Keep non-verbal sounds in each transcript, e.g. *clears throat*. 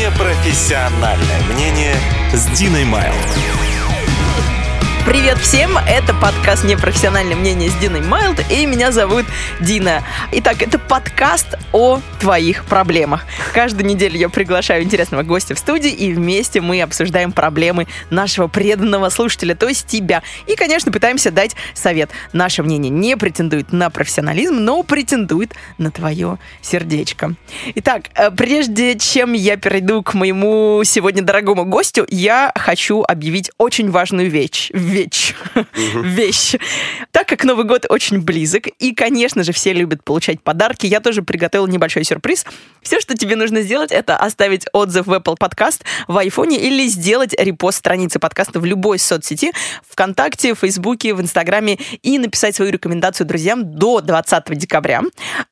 Непрофессиональное мнение с Диной Майл. Привет всем! Это подкаст «Непрофессиональное мнение» с Диной Майлд, и меня зовут Дина. Итак, это подкаст о твоих проблемах. Каждую неделю я приглашаю интересного гостя в студии, и вместе мы обсуждаем проблемы нашего преданного слушателя, то есть тебя. И, конечно, пытаемся дать совет. Наше мнение не претендует на профессионализм, но претендует на твое сердечко. Итак, э, прежде чем я перейду к моему сегодня дорогому гостю, я хочу объявить очень важную вещь вещь. вещь. Так как Новый год очень близок, и, конечно же, все любят получать подарки, я тоже приготовила небольшой сюрприз. Все, что тебе нужно сделать, это оставить отзыв в Apple Podcast в айфоне или сделать репост страницы подкаста в любой соцсети, ВКонтакте, в Фейсбуке, в Инстаграме и написать свою рекомендацию друзьям до 20 декабря.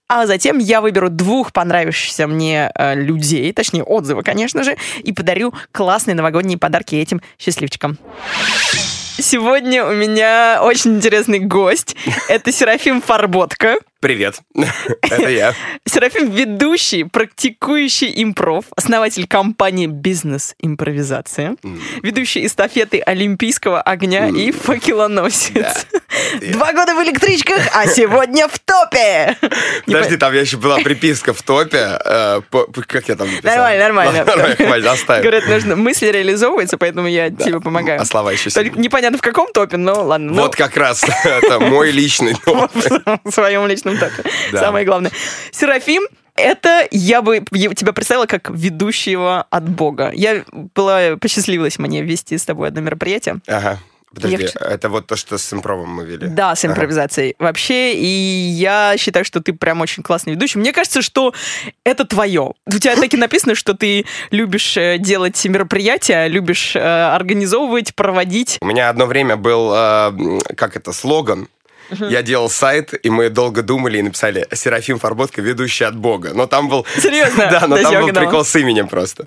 А затем я выберу двух понравившихся мне э, людей, точнее отзывы, конечно же, и подарю классные новогодние подарки этим счастливчикам. Сегодня у меня очень интересный гость. Это Серафим Фарботка. Привет, *laughs* это я. Серафим ведущий, практикующий импров, основатель компании «Бизнес-импровизация», mm. ведущий эстафеты Олимпийского огня mm. и факелоносец. Да. *laughs* Два года в электричках, а сегодня в топе! *laughs* Подожди, там я еще была приписка в топе. Э, как я там написал? Нормально, нормально. Нормально, оставим. Говорят, нужно мысли реализовываются, поэтому я тебе помогаю. А слова еще непонятно в каком топе, но ладно. Вот как раз, это мой личный топ. В своем личном топе. *laughs* Да. Самое главное. Серафим, это я бы тебя представила как ведущего от Бога. Я была посчастливилась мне вести с тобой одно мероприятие. Ага. Подожди, я... это вот то, что с импровом мы вели? Да, с импровизацией. Ага. Вообще, и я считаю, что ты прям очень классный ведущий. Мне кажется, что это твое. У тебя так и *laughs* написано, что ты любишь э, делать мероприятия, любишь э, организовывать, проводить. У меня одно время был, э, как это, слоган Uh-huh. Я делал сайт, и мы долго думали и написали Серафим Фарботка, ведущий от Бога. Но там был... Серьезно? *laughs* да, но там был прикол с именем просто.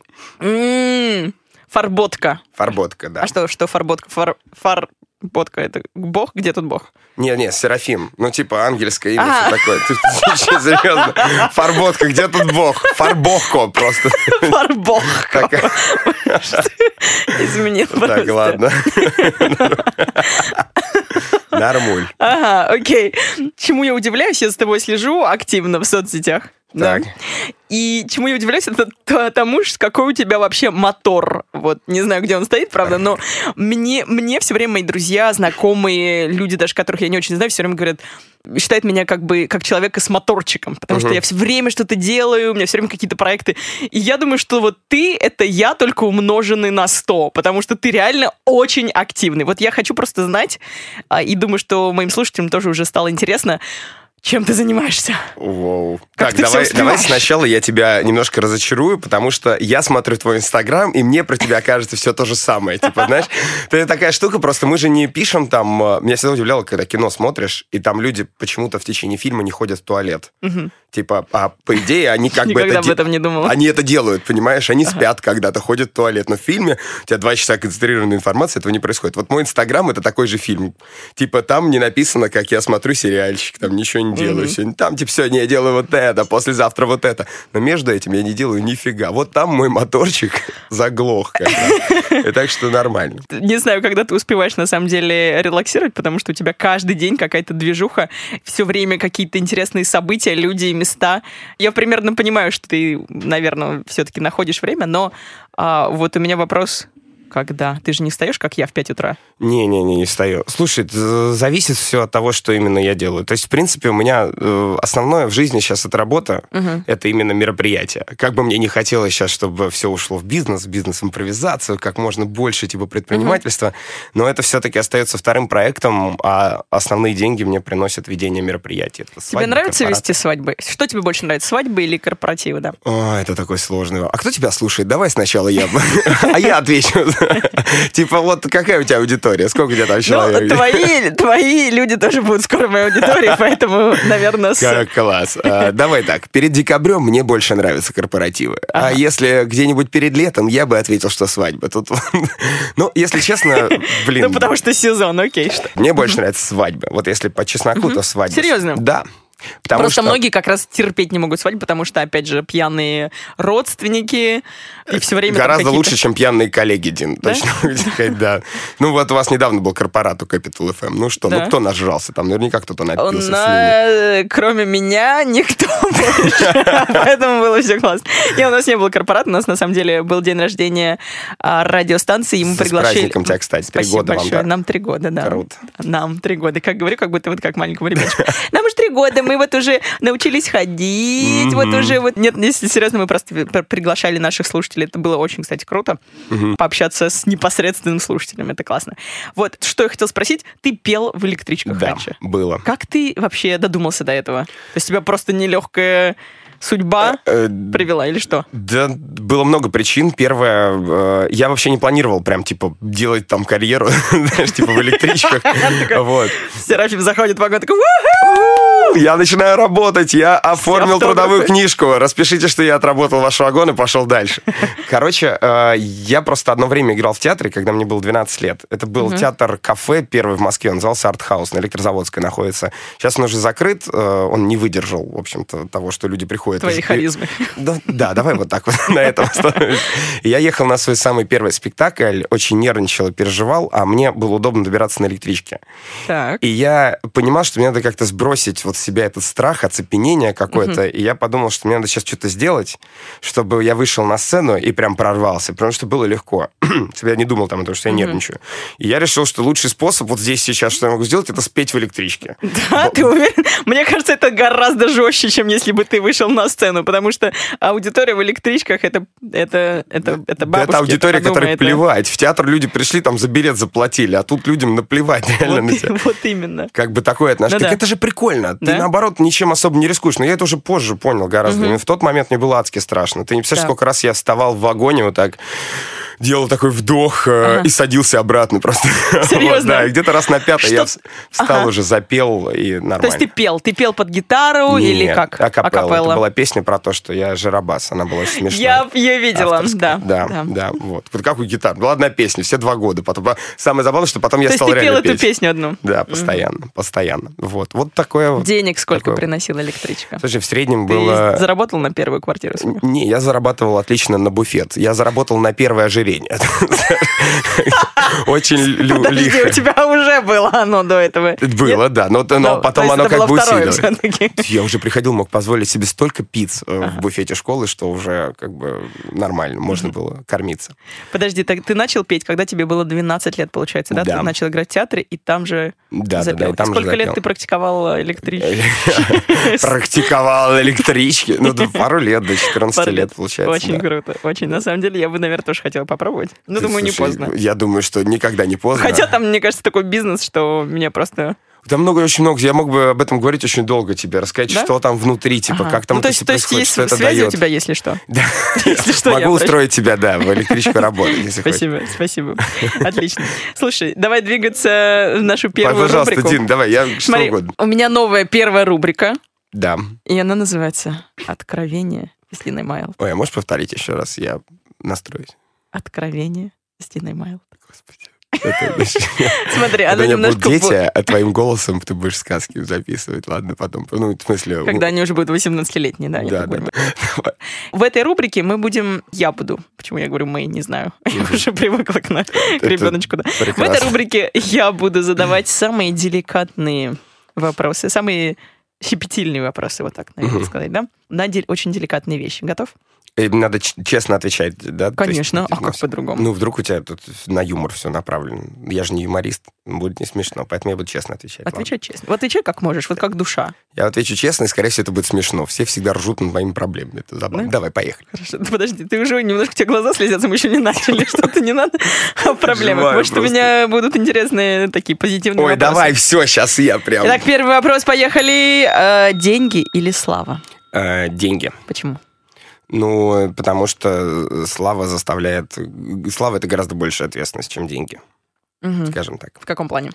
Фарботка. Фарботка, да. А что, что Фарботка? Фар... Фар... Ботка это бог? Где тут бог? Не, не, Серафим. Ну, типа ангельское имя, а. такое. Ты, *laughs* серьезно. Фарботка, где тут бог? Фарбохко просто. Фарбохко. *laughs* Изменил Так, ладно. Нормуль. Ага, окей. Чему я удивляюсь, я с тобой слежу активно в соцсетях. Так. Да. И чему я удивляюсь, это тому, какой у тебя вообще мотор. Вот, не знаю, где он стоит, правда, но мне, мне все время мои друзья, знакомые, люди даже, которых я не очень знаю, все время говорят, считают меня как бы как человека с моторчиком, потому uh-huh. что я все время что-то делаю, у меня все время какие-то проекты. И я думаю, что вот ты — это я, только умноженный на 100, потому что ты реально очень активный. Вот я хочу просто знать, а, и думаю, что моим слушателям тоже уже стало интересно, чем ты занимаешься? Воу. Как так, ты давай, давай сначала я тебя немножко разочарую, потому что я смотрю твой инстаграм, и мне про тебя кажется все то же самое. Типа, *laughs* знаешь, это такая штука, просто мы же не пишем там... Э, меня всегда удивляло, когда кино смотришь, и там люди почему-то в течение фильма не ходят в туалет. Типа, а по идее они как бы это... об этом не думала. Они это делают, понимаешь? Они спят когда-то, ходят в туалет. Но в фильме у тебя два часа концентрированной информации, этого не происходит. Вот мой инстаграм — это такой же фильм. Типа, там не написано, как я смотрю сериальчик, там ничего не делаю. Сегодня, там, типа, сегодня я делаю вот это, послезавтра вот это. Но между этим я не делаю нифига. Вот там мой моторчик *laughs* заглох. И так что нормально. Не знаю, когда ты успеваешь, на самом деле, релаксировать, потому что у тебя каждый день какая-то движуха, все время какие-то интересные события, люди, места. Я примерно понимаю, что ты, наверное, все-таки находишь время, но а, вот у меня вопрос когда? Ты же не встаешь, как я, в 5 утра? Не-не-не, не встаю. Слушай, зависит все от того, что именно я делаю. То есть, в принципе, у меня э, основное в жизни сейчас это работа, угу. это именно мероприятие. Как бы мне не хотелось сейчас, чтобы все ушло в бизнес, в бизнес-импровизацию, как можно больше типа предпринимательства, угу. но это все-таки остается вторым проектом, а основные деньги мне приносят ведение мероприятий. Это свадьбы, тебе нравится вести свадьбы? Что тебе больше нравится, свадьбы или корпоративы, да? О, это такой сложный. А кто тебя слушает? Давай сначала я. *laughs* А я отвечу. *laughs* Типа, вот какая у тебя аудитория? Сколько у тебя там ну, человек? твои, *laughs* твои люди тоже будут скоро моей аудитории, поэтому, наверное... Как класс. А, давай так, перед декабрем мне больше нравятся корпоративы. А если где-нибудь перед летом, я бы ответил, что свадьба. Тут, *laughs* ну, если честно, блин... Ну, потому что сезон, окей. Что? Мне больше нравится свадьба. Вот если по чесноку, то свадьба. Серьезно? Да. Потому Просто что- многие как раз терпеть не могут свадьбу, потому что, опять же, пьяные родственники и все время Гораздо лучше, чем пьяные коллеги, Дин. Да? Точно *laughs* сказать, да. Ну вот у вас недавно был корпорат у Capital FM. Ну что, Да. ну кто нажрался? Там наверняка кто-то напился с э, кроме меня, никто *laughs* больше. Поэтому было все классно. И у нас не было корпората, у нас на самом деле был день рождения а, радиостанции, и мы С приглашали... праздником тебя, кстати. Три года вам? Нам три года, да. Нам три года. Как говорю, как будто вот как маленькому ребенку. Нам уже три года, мы вот уже научились ходить, вот уже вот... Нет, если серьезно, мы просто при- приглашали наших слушателей. Это было очень, кстати, круто. Пообщаться с непосредственным слушателем. Это классно. Вот, что я хотел спросить. Ты пел в электричках Да, раньше. было. Как ты вообще додумался до этого? То есть тебя просто нелегкая судьба Э, привела или что? Да, было много причин. Первое, э, я вообще не планировал прям, типа, делать там карьеру, *laughs* знаешь, типа в электричках. *laughs* Вот. Серафим заходит в вагон, такой! Я начинаю работать, я оформил трудовую книжку. Распишите, что я отработал ваш вагон и пошел дальше. Короче, э, я просто одно время играл в театре, когда мне было 12 лет. Это был театр-кафе первый в Москве, он назывался «Артхаус», на Электрозаводской находится. Сейчас он уже закрыт, э, он не выдержал, в общем-то, того, что люди приходят. Твоей из- харизмы. Да, да, давай вот так вот *laughs* на этом остановимся. Я ехал на свой самый первый спектакль, очень нервничал и переживал, а мне было удобно добираться на электричке. Так. И я понимал, что мне надо как-то сбросить вот с себя этот страх, оцепенение какое-то. И я подумал, что мне надо сейчас что-то сделать, чтобы я вышел на сцену и прям прорвался. Потому что было легко. *clears throat* я не думал там о том, что я нервничаю. И я решил, что лучший способ вот здесь сейчас, что я могу сделать, это спеть в электричке. Да, ты уверен? Мне кажется, это гораздо жестче, чем если бы ты вышел на сцену, потому что аудитория в электричках это это это это бабушки. это аудитория, подумай, которой это- плевать. В театр люди пришли, там за билет заплатили, а тут людям наплевать реально на Вот, тебя. и- вот именно. Как бы такое отношение. Ну так да. это же прикольно. Ты, наоборот, ничем особо не рискуешь. Но я это уже позже понял гораздо. В тот момент мне было адски страшно. Ты не представляешь, сколько раз я вставал в вагоне вот так, делал такой вдох э, Ага. и садился обратно просто. *laughs* Серьезно? Вот, да, и где-то раз на пятый я Что- вс- встал Ага. уже, запел, и нормально. То есть ты пел, ты пел под гитару или Нет, как? Акапелла. Это была песня про то, что я жиробас. Она была смешная. Я ее видела, Авторская. да. Да, да, вот. Вот какую гитару? Была одна песня, все два года. Потом, самое забавное, что потом я То есть стал ты пел реально эту песню одну. Да, постоянно, постоянно. Вот, вот такое вот. Денег сколько Такое. приносила электричка? Слушай, в среднем Ты было... заработал на первую квартиру? Не, я зарабатывал отлично на буфет. Я заработал на первое ожирение. *laughs* Очень лю- Подожди, у тебя уже было оно до этого. Было, да, но, Ну, то потом оно как бы усилилось. *laughs* Я уже приходил, мог позволить себе столько пиц э, в буфете школы, что уже как бы нормально, можно было кормиться. Подожди, так ты начал петь, когда тебе было 12 лет, получается, да? Ты начал играть в театре и там же запел. Сколько лет ты практиковал электричество? *laughs* Практиковал электрички. Ну, пару лет, до 14 Пару лет, получается. Очень круто, очень. На самом деле, я бы, наверное, тоже хотела попробовать. Ну, Ты, думаю, не слушай, поздно. Я думаю, что никогда не поздно. Хотя там, мне кажется, такой бизнес, что меня просто... Там много, очень много. Я мог бы об этом говорить очень долго тебе, рассказать, Да? что там внутри, типа, Ага. как там ну, то есть, то есть есть что это связи у дает. тебя, если что. *laughs* Да. *laughs* Если что, Могу устроить тебя, да, в электричку работать, если хочешь. Спасибо, спасибо. Отлично. Слушай, давай двигаться в нашу первую Пожалуйста, рубрику. Дин, давай, я что Смотри, угодно. у меня новая первая рубрика, Да. и она называется «Откровение Диной Майл». Ой, а можешь повторить еще раз? Я настроюсь. «Откровение с Диной Майл». Господи. *laughs* Смотри, она немножко... дети, а твоим голосом ты будешь сказки записывать. Ладно, потом. Ну, в смысле... Когда они уже будут 18-летние, да? Да, *laughs* да. В этой рубрике мы будем... Я буду. Почему я говорю мы, не знаю. *laughs* Я уже привыкла к, на- ребеночку. да. В этой рубрике я буду задавать самые деликатные вопросы, самые щепетильные вопросы, вот так, наверное, сказать, да? На очень деликатные вещи. Готов? И Надо честно отвечать, да? То есть, Конечно. А ну, как по-другому? Ну, вдруг у тебя тут на юмор все направлено. Я же не юморист, будет не смешно, поэтому я буду честно отвечать. ладно? Отвечай честно. Вот отвечай как можешь, вот как душа. Я отвечу честно, и, скорее всего, это будет смешно. Все всегда ржут над моими проблемами. Это забавно. Да? Давай, поехали. Хорошо, подожди, ты уже немножко у тебя глаза слезятся, мы еще не начали, *laughs* что-то не надо *laughs* о проблемах. Может, у меня будут интересные такие позитивные Ой, давай, все, сейчас я прям... Итак, первый вопрос, поехали. Э, деньги или слава? Э, деньги. Почему? Ну, потому что слава заставляет... Слава — это гораздо большая ответственность, чем деньги. Мгм. скажем так. В каком плане?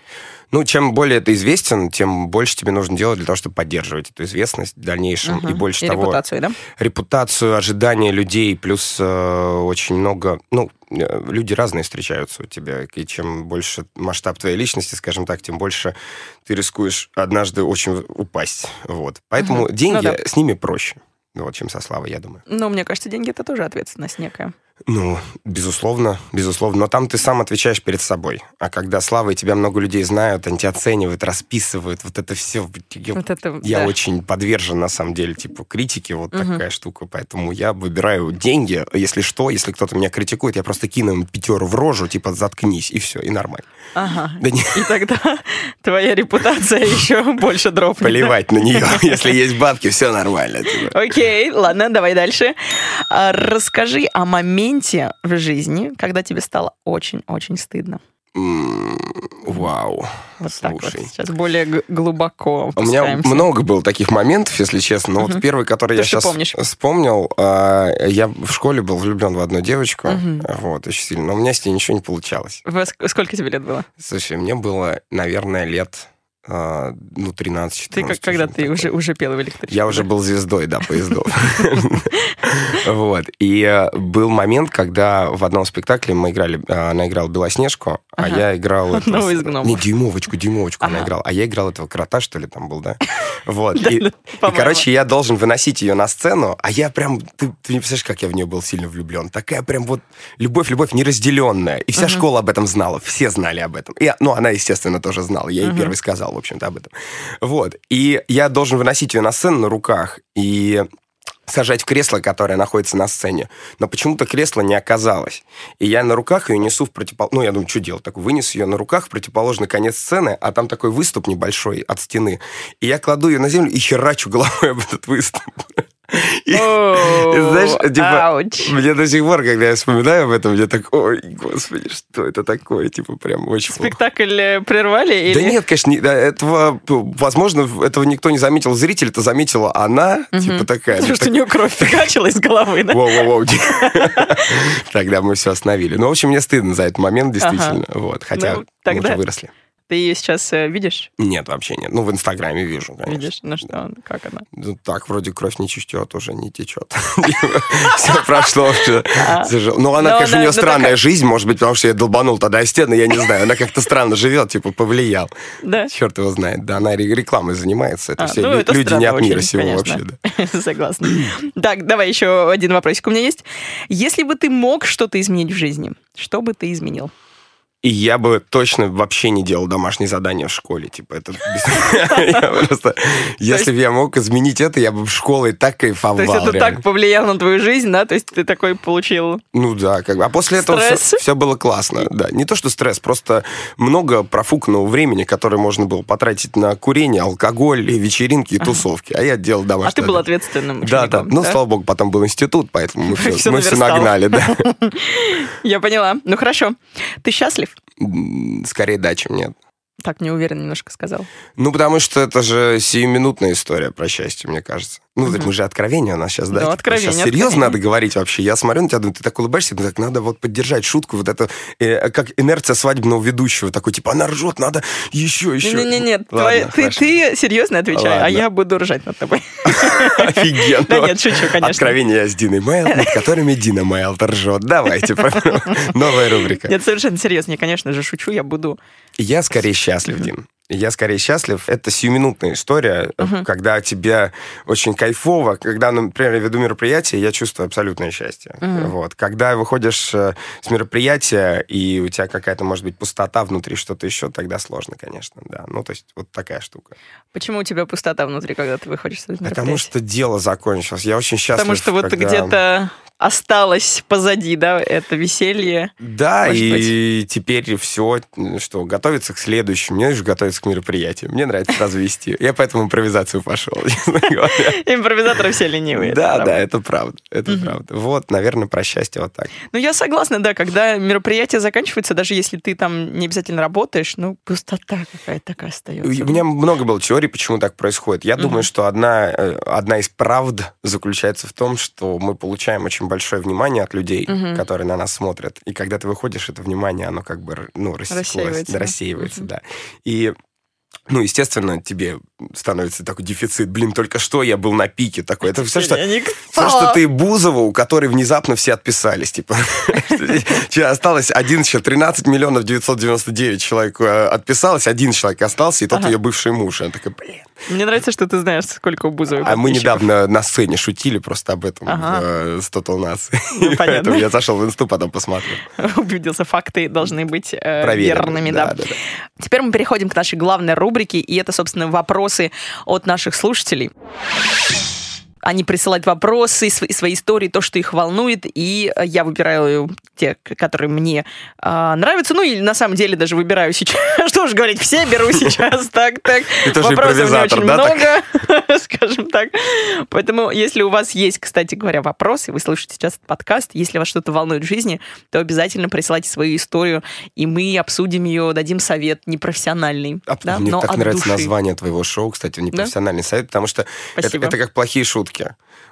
Ну, чем более ты известен, тем больше тебе нужно делать для того, чтобы поддерживать эту известность в дальнейшем. Мгм. И больше И того, репутацию, да? репутацию, ожидания людей, плюс э, очень много... Ну, э, люди разные встречаются у тебя, и чем больше масштаб твоей личности, скажем так, тем больше ты рискуешь однажды очень упасть. Вот. Поэтому Мгм. деньги, Ну да. с ними проще, вот, чем со славой, я думаю. Но мне кажется, деньги это тоже ответственность некая. Ну, безусловно, безусловно. Но там ты сам отвечаешь перед собой. А когда слава, и тебя много людей знают, они тебя оценивают, расписывают, вот это все... Я, Вот это, я да. очень подвержен, на самом деле, типу, критике, вот Мгм. такая штука. Поэтому я выбираю деньги. Если что, если кто-то меня критикует, я просто кину им пятеру в рожу, типа, заткнись, и все, и нормально. Ага. Да не И тогда *laughs* твоя репутация *laughs* еще больше дропнет. плевать на нее. *laughs* Если есть бабки, все нормально. типа. Окей, ладно, давай дальше. А, Расскажи о моменте в жизни, когда тебе стало очень-очень стыдно. Вау. Вот так вот. Слушай. Сейчас более глубоко У меня много было таких моментов, если честно. Но Мгм. вот первый, который То, я сейчас помнишь. вспомнил, а, я в школе был влюблен в одну девочку, Мгм. вот, очень сильно. Но у меня с ней ничего не получалось. Ск- Сколько тебе лет было? Слушай, мне было, наверное, лет, а, ну, 13-14. Ты как, когда ты уже, такое. уже пел в электричке? Я уже был звездой, да, поездов. *laughs* *laughs* Вот. И э, был момент, когда в одном спектакле мы играли, э, она играла Белоснежку, а я играл... *laughs* Одного из гномов. Не, Дюймовочку, Дюймовочку она играла. А я играл этого крота, что ли, там был, да? Вот. И- короче, я должен выносить ее на сцену, а я прям... Ты, не представляешь, как я в нее был сильно влюблен. Такая прям вот любовь-любовь неразделенная. И вся школа об этом знала, все знали об этом. Ну, она, естественно, тоже знала. Я ей первый сказал, в общем-то, об этом. Вот. И я должен выносить ее на сцену на руках и сажать в кресло, которое находится на сцене. Но почему-то кресло не оказалось. И я на руках ее несу в противопол... Ну, я думаю, что делать? Так, вынес ее на руках в противоположный конец сцены, а там такой выступ небольшой от стены. И я кладу ее на землю и херачу головой об этот выступ. И- знаешь, типа, мне до сих пор, когда я вспоминаю об этом, мне так, ой, господи, что это такое? Типа, прям очень. Спектакль э, прервали? Да нет, конечно, не- этого, возможно, этого никто не заметил. Зритель это заметила она, типа такая. Потому что у так- нее кровь фигачила из головы, да? Воу-воу-воу. Тогда мы все остановили. Ну, в общем, мне стыдно за этот момент, действительно. Вот. Хотя Ну, мы уже выросли. Ты ее сейчас э, видишь? Нет, вообще нет. Ну, в Инстаграме вижу, конечно. Видишь? Ну что, как она? Ну, так, вроде кровь не чистет, уже не течет. *laughs* Все прошло. всё зажило. Ну, она, Но конечно, у нее ну, странная жизнь, может быть, потому что я долбанул тогда о стены, я не знаю. Она как-то странно живет, типа, повлиял. Да? Черт его знает. Да, она ре- рекламой занимается. Это А, все ну, люди не от мира сего вообще. да. *laughs* Согласна. Так, давай еще один вопросик у меня есть. Если бы ты мог что-то изменить в жизни, что бы ты изменил? И я бы точно вообще не делал домашние задания в школе. Типа, это... *laughs* Если бы я мог изменить это, я бы в школе так кайфовал. То есть это так повлияло на твою жизнь, да? То есть ты такой получил... Ну да, как бы. А после этого все, было классно. Да, не то что стресс, просто много профуканного времени, которое можно было потратить на курение, алкоголь, вечеринки и тусовки. А я делал домашние А ты был ответственным Да, да. Ну, слава богу, потом был институт, поэтому мы все, *laughs* нагнали, да. *laughs* Я поняла. Ну хорошо. Ты счастлив? Скорее да, чем нет. Так, не уверен немножко сказал. Ну, потому что это же сиюминутная история про счастье, мне кажется. Ну, Мгм. мы же откровение у нас сейчас, да? Да, Типа, откровение, Сейчас серьезно откровение. надо говорить вообще. Я смотрю на тебя, думаю, ты так улыбаешься, ну, так надо вот поддержать шутку, вот это, э, как инерция свадебного ведущего, такой, типа, она ржет, надо еще, еще. Не-не-не, Ладно, ты, хорошо. ты серьезно отвечай, а Ладно. я буду ржать над тобой. *laughs* Офигенно. Да нет, шучу, конечно. Откровения с Диной Майл, над которыми Дина Майл ржет. Давайте, *laughs* новая рубрика. Нет, совершенно серьезно. Я, конечно же, шучу, я буду... Я скорее счастлив, Дим. Я скорее счастлив. Это сиюминутная история, Мгм. когда тебе очень кайфово, когда, ну, например, я веду мероприятие, я чувствую абсолютное счастье. Мгм. Вот. Когда выходишь э, с мероприятия, и у тебя какая-то, может быть, пустота внутри, что-то еще, тогда сложно, конечно, да. Ну, то есть вот такая штука. Почему у тебя пустота внутри, когда ты выходишь с мероприятия? Потому что дело закончилось. Я очень счастлив. Потому что вот когда- где-то осталось позади, да, это веселье. Да, Может и теперь все, что готовится к следующему. Мне же готовится готовиться к мероприятию. Мне нравится сразу вести. Я поэтому импровизацию пошел. *laughs* Импровизаторы все ленивые. Да, да, это правда. Это правда. Вот, наверное, про счастье вот так. Ну, я согласна, да, когда мероприятие заканчивается, даже если ты там не обязательно работаешь, ну, пустота какая-то такая остается. У меня много было теорий, почему так происходит. Я думаю, что одна, э, одна из правд заключается в том, что мы получаем очень большое внимание от людей, которые на нас смотрят. И когда ты выходишь, это внимание, оно как бы ну, рассеклось, Рассеивается, да, рассеивается, да. И ну, естественно, тебе становится такой дефицит. Блин, только что я был на пике такой. Это все, что, все, что ты Бузову, у которой внезапно все отписались. Типа, *laughs* осталось один еще 13 миллионов 999 человек э, отписалось, один человек остался, и тот ее бывший муж. Она такая, блин. Мне нравится, что ты знаешь, сколько у Бузовой А мы недавно на сцене шутили просто об этом Ага. с Total Нас. И понятно. Поэтому я зашел в инсту, потом посмотрел. *laughs* Убедился, факты должны быть э, верными. Теперь мы переходим к нашей главной рубрике, и это, собственно, вопросы от наших слушателей. Они присылают вопросы, св- свои истории, то, что их волнует, и э, я выбираю те, которые мне а, нравятся. Ну, и на самом деле даже выбираю сейчас. *laughs* Что же говорить, все беру сейчас. *laughs* Так, так. Ты Вопросов не очень да, много, *laughs* скажем так. Поэтому, если у вас есть, кстати говоря, вопросы, вы слушаете сейчас этот подкаст, если вас что-то волнует в жизни, то обязательно присылайте свою историю, и мы обсудим ее, дадим совет непрофессиональный. А да, Мне но так нравится души. название твоего шоу, кстати, непрофессиональный совет, потому что это как плохие шутки.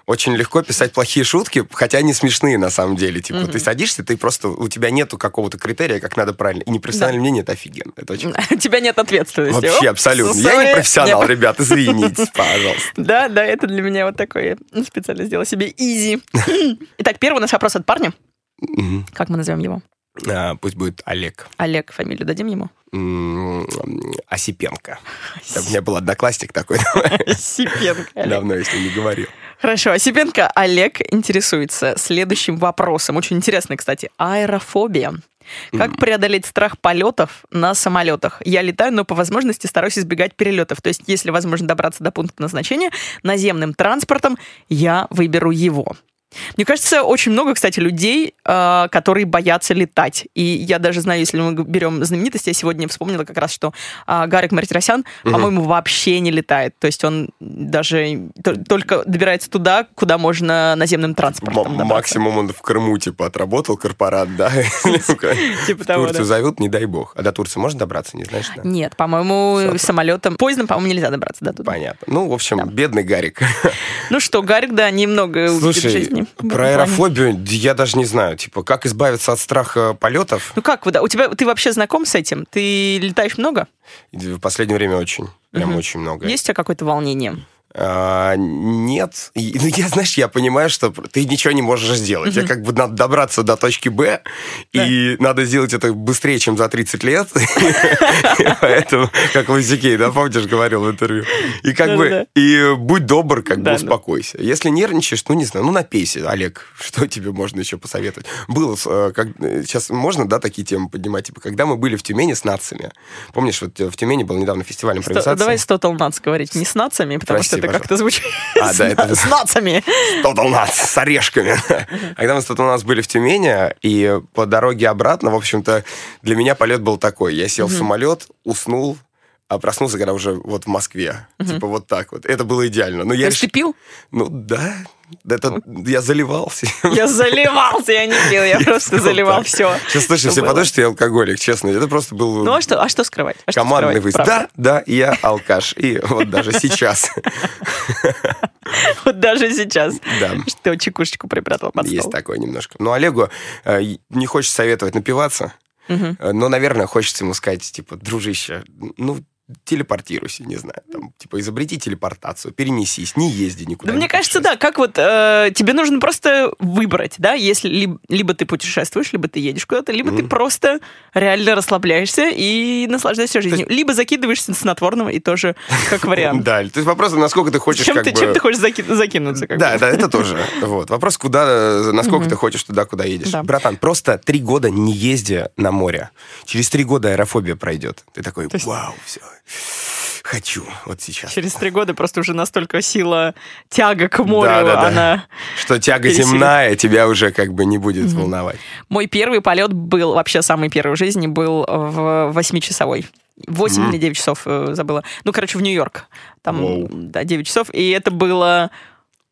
Очень легко писать плохие шутки, хотя они смешные на самом деле. Типа, ты садишься, ты просто, у тебя нету какого-то критерия, как надо правильно. И непрофессиональное мнение это офигенно. Это очень У *laughs* тебя нет ответственности. Вообще, Оп, абсолютно. Я не профессионал, Нет. ребят, извините, *laughs* пожалуйста. Да, да, это для меня вот такое. Специально сделала себе изи. *laughs* Итак, первый наш вопрос от парня. Как мы назовем его? А, Пусть будет Олег Олег, фамилию дадим ему? Осипенко. У меня был одноклассник такой, Сипенко. Олег. давно ним не говорил. Хорошо, Осипенко Олег интересуется следующим вопросом. Очень интересный, кстати. Аэрофобия. Как преодолеть страх полетов на самолетах? Я летаю, но по возможности стараюсь избегать перелетов. То есть, если возможно добраться до пункта назначения наземным транспортом, я выберу его. Мне кажется, очень много, кстати, людей, э, которые боятся летать. И я даже знаю, если мы берем знаменитости, я сегодня вспомнила как раз, что э, Гарик Мартиросян, по-моему, вообще не летает. То есть он даже только добирается туда, куда можно наземным транспортом М- добраться. Максимум он в Крыму, типа, отработал корпорат, да? *laughs* Типа *laughs* того, Турцию зовут, не дай бог. А до Турции можно добраться, не знаешь? Нет, по-моему, самолетом, поездом, по-моему, нельзя добраться до туда. Понятно. Ну, в общем, бедный Гарик. Ну что, Гарик, да, немного Слушай, про плане. аэрофобию я даже не знаю. Типа, как избавиться от страха полетов? Ну как, да, у тебя, ты вообще знаком с этим? Ты летаешь много? В последнее время очень. Прям Мгм. очень много. Есть у тебя какое-то волнение? А, нет. И, ну, я, знаешь, я понимаю, что ты ничего не можешь сделать. Тебе как бы надо добраться до точки Б, и надо сделать это быстрее, чем за 30 лет. Поэтому, как Лысикей, да, помнишь, говорил в интервью. И как бы, и будь добр, как бы Да, да. успокойся. Если нервничаешь, ну, не знаю, ну, напейся. Олег, что тебе можно еще посоветовать? Было, э, как, э, сейчас можно, да, такие темы поднимать? Типа, когда мы были в Тюмени с нациями, помнишь, вот э, в Тюмени был недавно фестиваль импровизации? давай с Total Nuts говорить, не с нацами, потому что это как-то звучит А, с, да, это- с нацами. С орешками. Когда мы с Nuts были в Тюмени, и по дороге обратно, в общем-то, для меня полет был такой. Я сел в самолет, уснул, а проснулся, когда уже вот в Москве. Типа вот так вот. Это было идеально. Но То я есть ты реш- пил? Ну да, это я заливался. Я заливался, я не пил, я просто заливал так. все. Сейчас, слушай, все подумают, что я алкоголик, честно. Это просто был Ну а что, а что скрывать? А что командный скрывать, выезд. Да, да, я алкаш. И вот даже сейчас. Вот даже сейчас. Да. Что чекушечку припрятал под Есть стол. такое немножко. Но Олегу э, не хочется советовать напиваться, э, но, наверное, хочется ему сказать, типа, дружище, ну, телепортируйся, не знаю, там, типа, изобрети телепортацию, перенесись, не езди никуда. Да не мне кажется, да, как вот э, тебе нужно просто выбрать, да, если либо, либо ты путешествуешь, либо ты едешь куда-то, либо ты Мгм. просто реально расслабляешься и наслаждаешься жизнью, есть- либо закидываешься снотворного и тоже как *laughs* вариант. Да, то есть вопрос, насколько ты хочешь Чем как ты, бы... чем ты хочешь заки- закинуться? Да, да, это тоже. *laughs* Вот. Вопрос, куда, э, насколько ты хочешь туда, куда едешь. Братан, просто три года не езди на море. Через три года аэрофобия пройдет. Ты такой, вау, все. Хочу вот сейчас. Через три года просто уже настолько сила тяга к морю, Да, да, да. она... Что тяга Пересилит. земная тебя уже как бы не будет волновать. Мой первый полет был, вообще самый первый в жизни, был в восьмичасовой. 8 Мгм. или 9 часов, э, забыла. Ну, короче, в Нью-Йорк. Там, Воу. да, 9 часов. И это было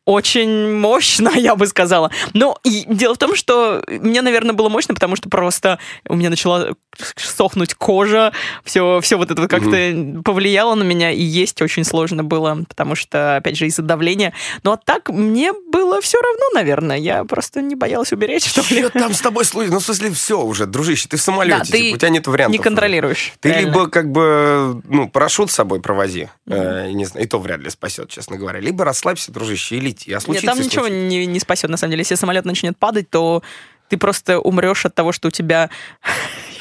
очень мощно, *laughs* я бы сказала. Но и дело в том, что мне, наверное, было мощно, потому что просто у меня начала сохнуть кожа, все, все вот это вот как-то повлияло на меня, и есть очень сложно было, потому что, опять же, из-за давления. Но так мне было все равно, наверное. Я просто не боялась умереть, *laughs* что ли. Там с тобой случилось? Ну, в смысле, все уже, дружище, ты в самолете, Да, ты типа, у тебя нет вариантов. Не контролируешь. Ты реально. либо как бы, ну, парашют с собой провози, э, не знаю, и то вряд ли спасет, честно говоря. Либо расслабься, дружище, и лети. А Нет, случится, там и ничего случится. не, не спасет, на самом деле. Если самолет начнет падать, то ты просто умрешь от того, что у тебя...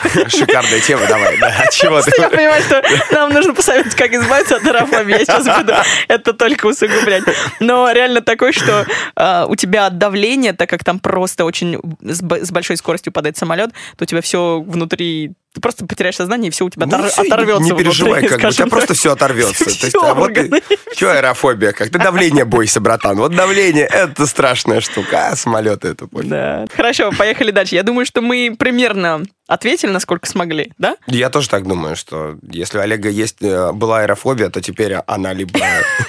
*laughs* Шикарная тема, давай. Да, *laughs* чего ты? Я понимаю, что нам нужно посоветовать, как избавиться от аэрофобии. Я сейчас буду это только усугублять. Но реально такой, что а, у тебя от давления, так как там просто очень с, с большой скоростью падает самолет, то у тебя все внутри... Ты просто потеряешь сознание, и все у тебя Ну, отор- всё, оторвется Не переживай, внутри, как бы, у тебя просто все оторвется. То Всё есть, а вот ты, что аэрофобия, как? Ты давление бойся, братан. Вот давление, это страшная штука, а самолеты это пофиг. Да. Хорошо, поехали дальше. Я думаю, что мы примерно ответили, насколько смогли, да? Я тоже так думаю, что если у Олега есть, э, была аэрофобия, то теперь она либо *laughs*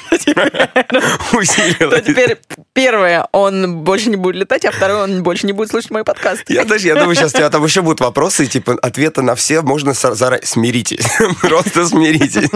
То усилилась. теперь первое, он больше не будет летать, а второе, он больше не будет слушать мой подкаст. Я даже, я думаю, сейчас у тебя там еще будут вопросы, типа, ответы на все можно. Смиритесь. *laughs* Просто смиритесь.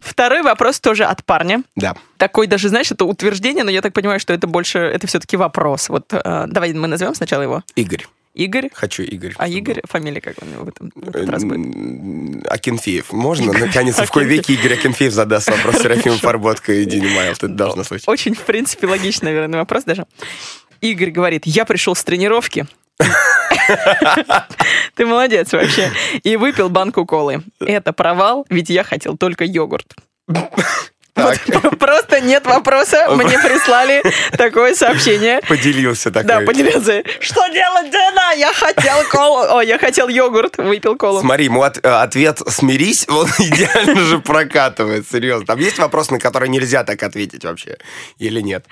Второй вопрос тоже от парня. Да. Такой даже, знаешь, это утверждение, но я так понимаю, что это больше, это все-таки вопрос. Вот э, давай мы назовем сначала его. Игорь. Игорь. Хочу Игорь. А Игорь, фамилия как у него в этом в был. этот раз будет? Акинфеев. Можно? Наконец, в кой веке Игорь Акинфеев задаст вопрос Серафиму Фарботко и Дине Майл. Это должно случиться. Очень, в принципе, логичный, наверное, вопрос даже. Игорь говорит, я пришел с тренировки. *laughs* Ты молодец вообще. И выпил банку колы. Это провал, ведь я хотел только йогурт. Так, Вот *laughs* Просто нет вопроса. Мне *laughs* прислали такое сообщение. поделился такой. Да, поделился. Что делать, Дэна? Я хотел колу. О, я хотел йогурт. Выпил колу. Смотри, ему от- э, ответ «смирись», он *laughs* идеально же прокатывает, серьезно. Там есть вопрос, на который нельзя так ответить вообще? Или нет?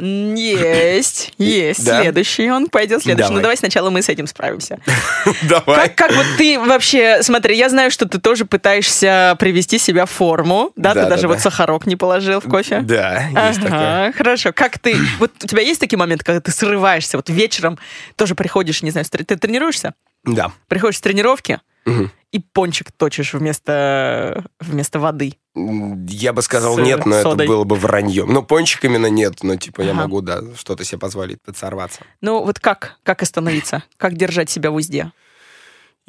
Есть, есть. Да? Следующий. Он пойдет следующий. Давай. Ну, давай сначала мы с этим справимся. Давай. Как, как вот ты вообще, смотри, я знаю, что ты тоже пытаешься привести себя в форму, да? Да, ты да, даже да. вот сахарок не положил в кофе. Да, есть такое. Ага, хорошо. Как ты, вот у тебя есть такие моменты, когда ты срываешься, вот вечером тоже приходишь, не знаю, ты тренируешься? Да. Приходишь с тренировки Мгм. и пончик точишь вместо, вместо воды. Я бы сказал С нет, но содой. это было бы враньем. Ну, пончик именно нет, но типа я Ага. могу, да, что-то себе позволить подсорваться. Ну вот как, как остановиться? Как держать себя в узде?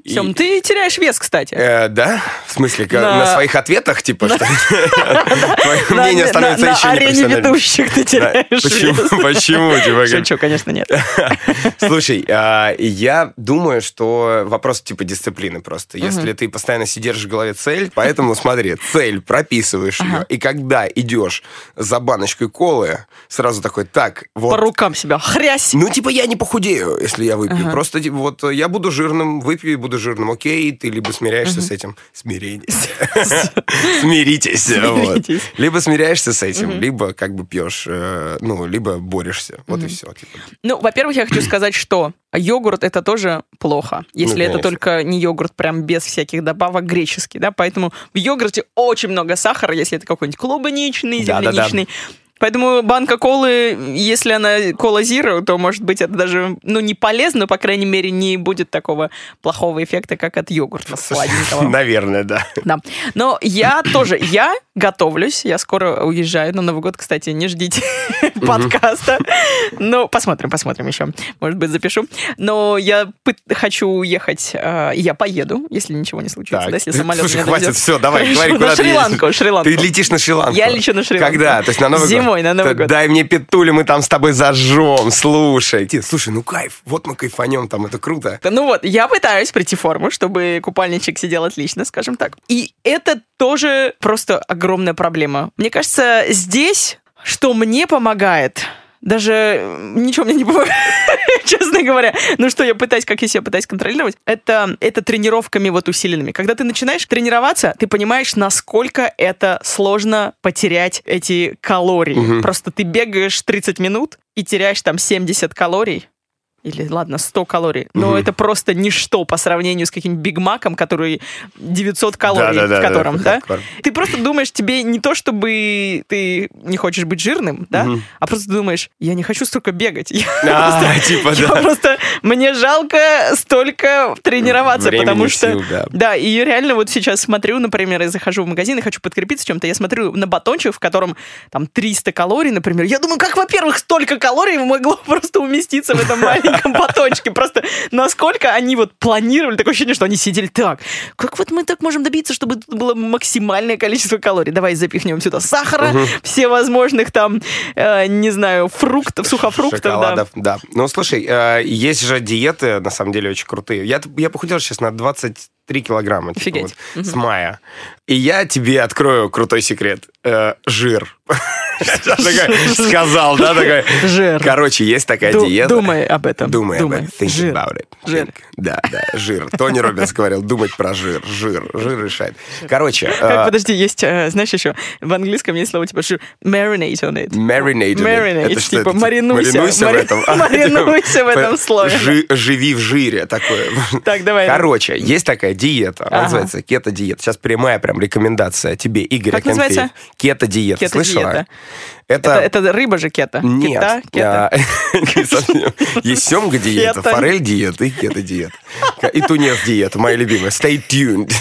И- Сем, ты теряешь вес, кстати. Э, да? В смысле, На- на своих ответах, типа, что *laughs* твое На- мнение на- становится на еще арене непрофессиональным? ведущих ты теряешь Почему? вес. *laughs* Почему? Типа, Шучу, конечно, нет. *laughs* Слушай, а, я думаю, что вопрос типа дисциплины просто. Если ты постоянно сидишь в голове цель, поэтому смотри, цель, прописываешь ее, и когда идешь за баночкой колы, сразу такой, так, По вот рукам себя. Хрясь! Ну, типа, я не похудею, если я выпью. Просто, типа, вот я буду жирным, выпью и буду жирным. Окей, ты либо смиряешься с этим. Смиритесь. *laughs* Смиритесь. Либо смиряешься с этим, либо как бы пьешь, э, ну, либо борешься. Вот и все. Ну, во-первых, я хочу сказать, что йогурт это тоже плохо, если это конечно. только не йогурт прям без всяких добавок греческий, да, поэтому в йогурте очень много сахара, если это какой-нибудь клубничный, земляничный. Поэтому банка колы, если она кола зиро, то, может быть, это даже, ну, не полезно, но, по крайней мере, не будет такого плохого эффекта, как от йогурта сладенького. *laughs* Наверное, да. Да. Но я тоже, я готовлюсь, я скоро уезжаю на Новый год, кстати, не ждите подкаста. Ну, посмотрим, посмотрим еще. Может быть, запишу. Но я хочу уехать, и я поеду, если ничего не случится, если самолет Слушай, хватит, все, давай, говори, куда ты Шри-Ланку. Шри-Ланку. Ты летишь на Шри-Ланку. Я лечу на Шри-Ланку. Когда? То есть на Новый год? Зимой, на Новый год. Дай мне петули, мы там с тобой зажжем, слушай. Слушай, ну кайф, вот мы кайфанем, там это круто. Ну вот, я пытаюсь прийти в форму, чтобы купальничек сидел отлично, скажем так. И это тоже просто огромная проблема. Мне кажется, здесь, что мне помогает, даже ничего мне не помогает, *laughs* честно говоря. Ну что, я пытаюсь, как я себя пытаюсь контролировать, это, это тренировками вот усиленными. Когда ты начинаешь тренироваться, ты понимаешь, насколько это сложно потерять эти калории. Мгм. Просто ты бегаешь 30 минут и теряешь там 70 калорий, или, ладно, 100 калорий, но Мгм. это просто ничто по сравнению с каким-нибудь Биг Маком, который 900 калорий, Да-да-да, в котором, да, да? Ты просто думаешь, тебе не то, чтобы ты не хочешь быть жирным, да, Мгм. а просто думаешь, я не хочу столько бегать. Я А, *laughs* типа, я да. просто, мне жалко столько тренироваться, Времени, потому что... сил, да. Да, и я реально вот сейчас смотрю, например, я захожу в магазин и хочу подкрепиться чем-то, я смотрю на батончик, в котором там 300 калорий, например. Я думаю, как, во-первых, столько калорий могло *laughs* просто уместиться в этом маленьком *laughs* батончике? Просто насколько они вот планировали, такое ощущение, что они сидели так. Как вот мы так можем добиться, чтобы тут было максимальное количество калорий? Давай запихнем сюда сахара, всевозможных там, э, не знаю, фруктов, сухофруктов, да. Шоколадов, да. Ну, слушай, э, есть же диеты, на самом деле, очень крутые. Я, я похудел сейчас на 23 килограмма. типа, Офигеть. вот, С мая. И я тебе открою крутой секрет. Э, жир. *laughs* Сказал, да, такая. Жир. Короче, есть такая диета. Думай об этом. Думай об этом. Think about it. Жир. Да, да, жир. Тони Робинс говорил, думать про жир. Жир. Жир решает. Короче, э, подожди, есть, э, знаешь, еще в английском есть слово типа жир. Marinate on it. Marinate. Marinate, типа, это, маринуйся, Маринуйся в этом. *laughs* А, маринуйся в типа, этом *laughs* слове. жи- Живи в жире такое. Так, давай. Короче, есть такая диета, называется кето-диета. Сейчас прямая прям рекомендация тебе, Игорь Как называется? Кето-диета. Кето-диета. Слышала? Это, это рыба же кета. Нет. Кита. *laughs* Есть семга диета, Кето. форель диета и кето диета. И тунец диета, моя любимая. Stay tuned.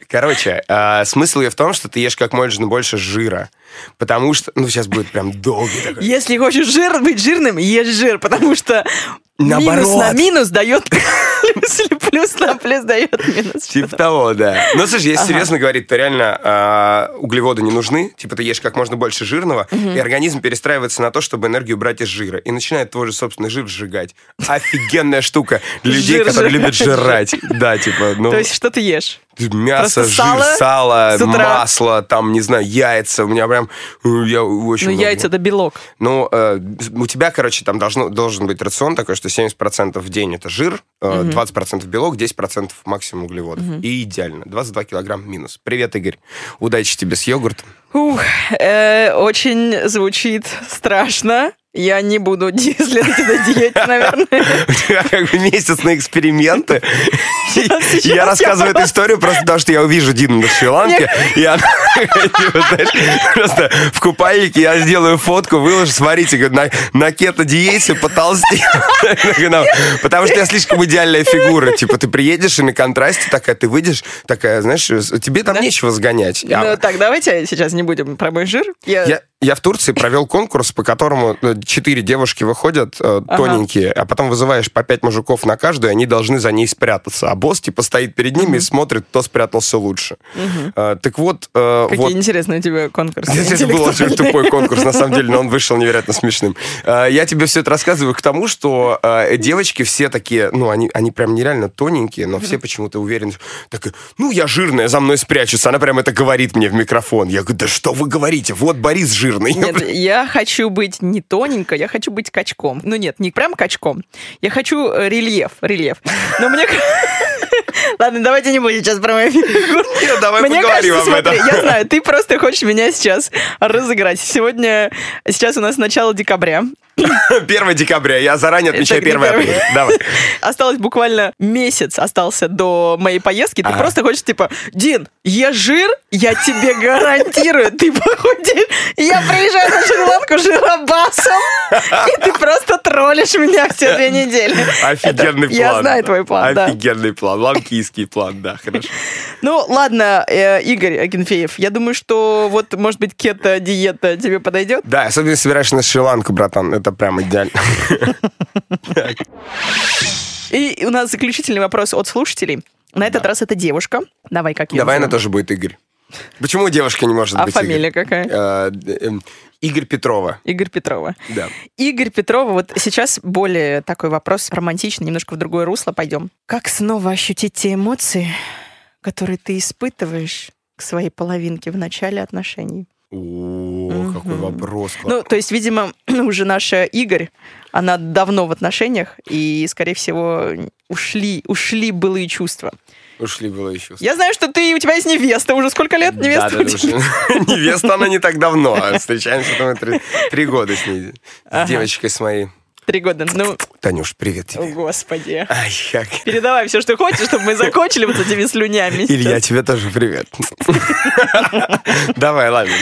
*laughs* Короче, а, смысл ее в том, что ты ешь как можно больше жира. Потому что, ну, сейчас будет прям долгий такой. Если хочешь жир, быть жирным, ешь жир, потому что минус Наоборот. на минус дает плюс, или плюс на плюс дает минус. Типа того, да. Ну, слушай, если Ага. серьезно говорить, то реально а, углеводы не нужны. Типа ты ешь как можно больше жирного, и организм перестраивается на то, чтобы энергию брать из жира. И начинает твой же собственный жир сжигать. Офигенная штука для людей, Жир которые любят жрать. Да, типа, ну... То есть что ты ешь? Мясо, Просто жир, сало сало, масло, там, не знаю, яйца. У меня прям... э, Я очень Ну, много. яйца это белок. Ну, э, у тебя, короче, там должно, должен быть рацион такой, что 70% в день это жир, э, 20% белок, 10% максимум углеводов. И идеально. 22 килограмм минус. Привет, Игорь. Удачи тебе с йогуртом. Ух, э, очень звучит страшно. Я не буду *laughs* ди- следовать этой диете, наверное. *laughs* У тебя как бы месяц на эксперименты. *laughs* Сейчас Я я рассказываю эту просто- историю просто потому, что я увижу Дину на Шри-Ланке, и она просто в купальнике я сделаю фотку, выложу, смотрите, на, на кето-диете потолстел. Потому что я слишком идеальная фигура. Типа, ты приедешь и на контрасте такая, ты выйдешь, такая, знаешь, тебе там нечего сгонять. Ну так, давайте сейчас не будем про мой жир. Я- я, в Турции провел конкурс, по которому э, четыре девушки выходят, э, Ага. тоненькие, а потом вызываешь по пять мужиков на каждую, и они должны за ней спрятаться. А босс типа стоит перед ними и смотрит, кто спрятался лучше. Э, так вот, э, Какие вот интересные у тебя конкурсы. это был очень тупой конкурс, на самом деле, но он вышел невероятно смешным. Э, Я тебе все это рассказываю к тому, что э, девочки все такие, ну, они, они прям нереально тоненькие, но все почему-то уверены, так, ну, я жирная, за мной спрячутся. Она прям это говорит мне в микрофон. Я говорю, да что вы говорите? Вот Борис жирный. Нет, я хочу быть не тоненько, я хочу быть качком. Ну нет, не прям качком. Я хочу э, рельеф, рельеф. Но мне... *laughs* Ладно, давайте не будем сейчас про мою фигуру. Нет, давай Мне поговорим кажется, об этом. смотри, я знаю, ты просто хочешь меня сейчас разыграть. Сегодня, сейчас у нас начало декабря. 1 декабря. Я заранее отмечаю Это не 1 первый. апреля. Давай. *laughs* Осталось буквально месяц остался до моей поездки. Ты Ага. просто хочешь, типа, Дин, я жир, я тебе гарантирую, ты похудеешь. Я приезжаю на Шри-Ланку жиробасом, и ты просто троллишь меня все две недели. Офигенный Это- план. Я знаю твой план, да. Офигенный план. Ланкийский план, да, хорошо. Ну, ладно, э, Игорь Агенфеев, я думаю, что вот, может быть, кето-диета тебе подойдет? Да, особенно собираешься на Шри-Ланку, братан. Это прям идеально. И у нас заключительный вопрос от слушателей. На этот раз это девушка. Давай, как ее Давай она тоже будет Игорь. Почему девушка не может А быть фамилия Игорь? какая? Э, эм, Игорь Петрова. Игорь Петрова. Да. Игорь Петрова, вот сейчас более такой вопрос романтичный, немножко в другое русло пойдем. Как снова ощутить те эмоции, которые ты испытываешь к своей половинке в начале отношений? О, какой вопрос. Ну, то есть, видимо, *clears throat* уже наша Игорь, она давно в отношениях, и, скорее всего, ушли, ушли былые чувства. Ушли было еще. Я знаю, что ты, у тебя есть невеста. Уже сколько лет невеста Да, да, *laughs* Невеста она не так давно. а Встречаемся там три, года с ней. С девочкой с моей. Три года. Ну, Танюш, привет о, тебе. господи. Ай, как... Передавай все, что хочешь, чтобы мы закончили вот этими слюнями. Илья, тебе тоже привет. *laughs* Давай, ладно.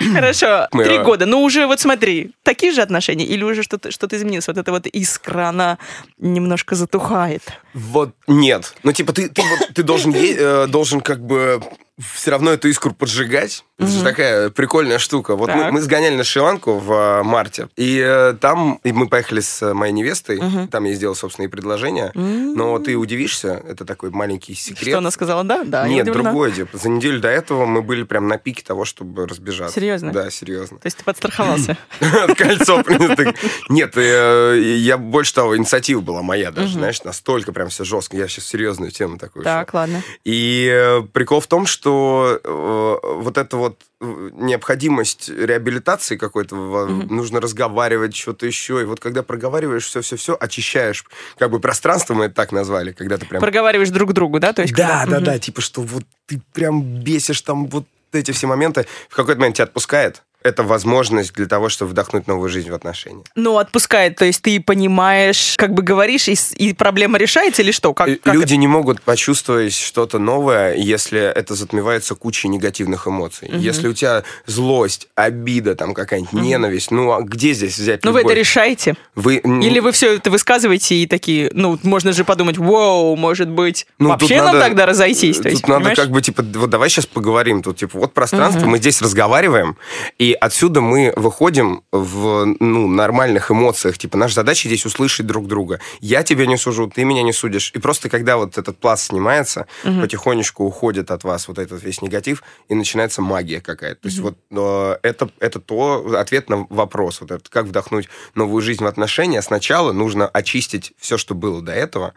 ну, Хорошо, три года. Ну, уже вот смотри, такие же отношения? Или уже что-то что изменилось? Вот эта вот искра, она немножко затухает. Вот нет. Ну, типа, ты, должен, э, должен как бы все равно эту искру поджигать. Это же такая прикольная штука. Вот мы, Так. мы сгоняли на Шри-Ланку в э, марте, и э, там и мы поехали с э, моей невестой, там я сделал собственные предложения, но ты удивишься, это такой маленький секрет. Что она сказала? Да? Да. Нет, другое дело. За неделю до этого мы были прям на пике того, чтобы разбежаться. Серьезно? Да, серьезно. То есть ты подстраховался? *laughs* Кольцо. Нет, э, я больше того, инициатива была моя даже, знаешь, настолько прям все жестко. Я сейчас серьезную тему такую. Так, ладно. И прикол в том, что э, вот эта вот э, необходимость реабилитации какой-то, в- нужно разговаривать, что-то еще. И вот когда проговариваешь все-все-все, очищаешь как бы пространство, мы это так назвали, когда ты прям... Проговариваешь друг другу, да? То есть, Да, когда- да, Мгм. да, типа, что вот ты прям бесишь там вот эти все моменты. В какой-то момент тебя отпускает. Это возможность для того, чтобы вдохнуть новую жизнь в отношения. Ну, отпускает, то есть ты понимаешь, как бы говоришь, и, и проблема решается или что? Как, Э, как Люди не могут почувствовать что-то новое, если это затмевается кучей негативных эмоций. Если у тебя злость, обида, там какая-нибудь ненависть, ну а где здесь взять Ну, вы это решаете? Вы, Или вы все это высказываете и такие, ну, можно же подумать, вау, может быть, ну, вообще нам надо- тогда разойтись? То есть, тут надо понимаешь? как бы, типа, вот давай сейчас поговорим. Тут, типа, вот пространство, мы здесь разговариваем, и отсюда мы выходим в, ну, нормальных эмоциях. Типа, наша задача здесь услышать друг друга. Я тебя не сужу, ты меня не судишь. И просто когда вот этот пласт снимается, потихонечку уходит от вас вот этот весь негатив, и начинается магия какая-то. То есть вот э, это, это то, ответ на вопрос. Вот этот, как вдохнуть новую жизнь в отношения. Сначала нужно очистить все, что было до этого,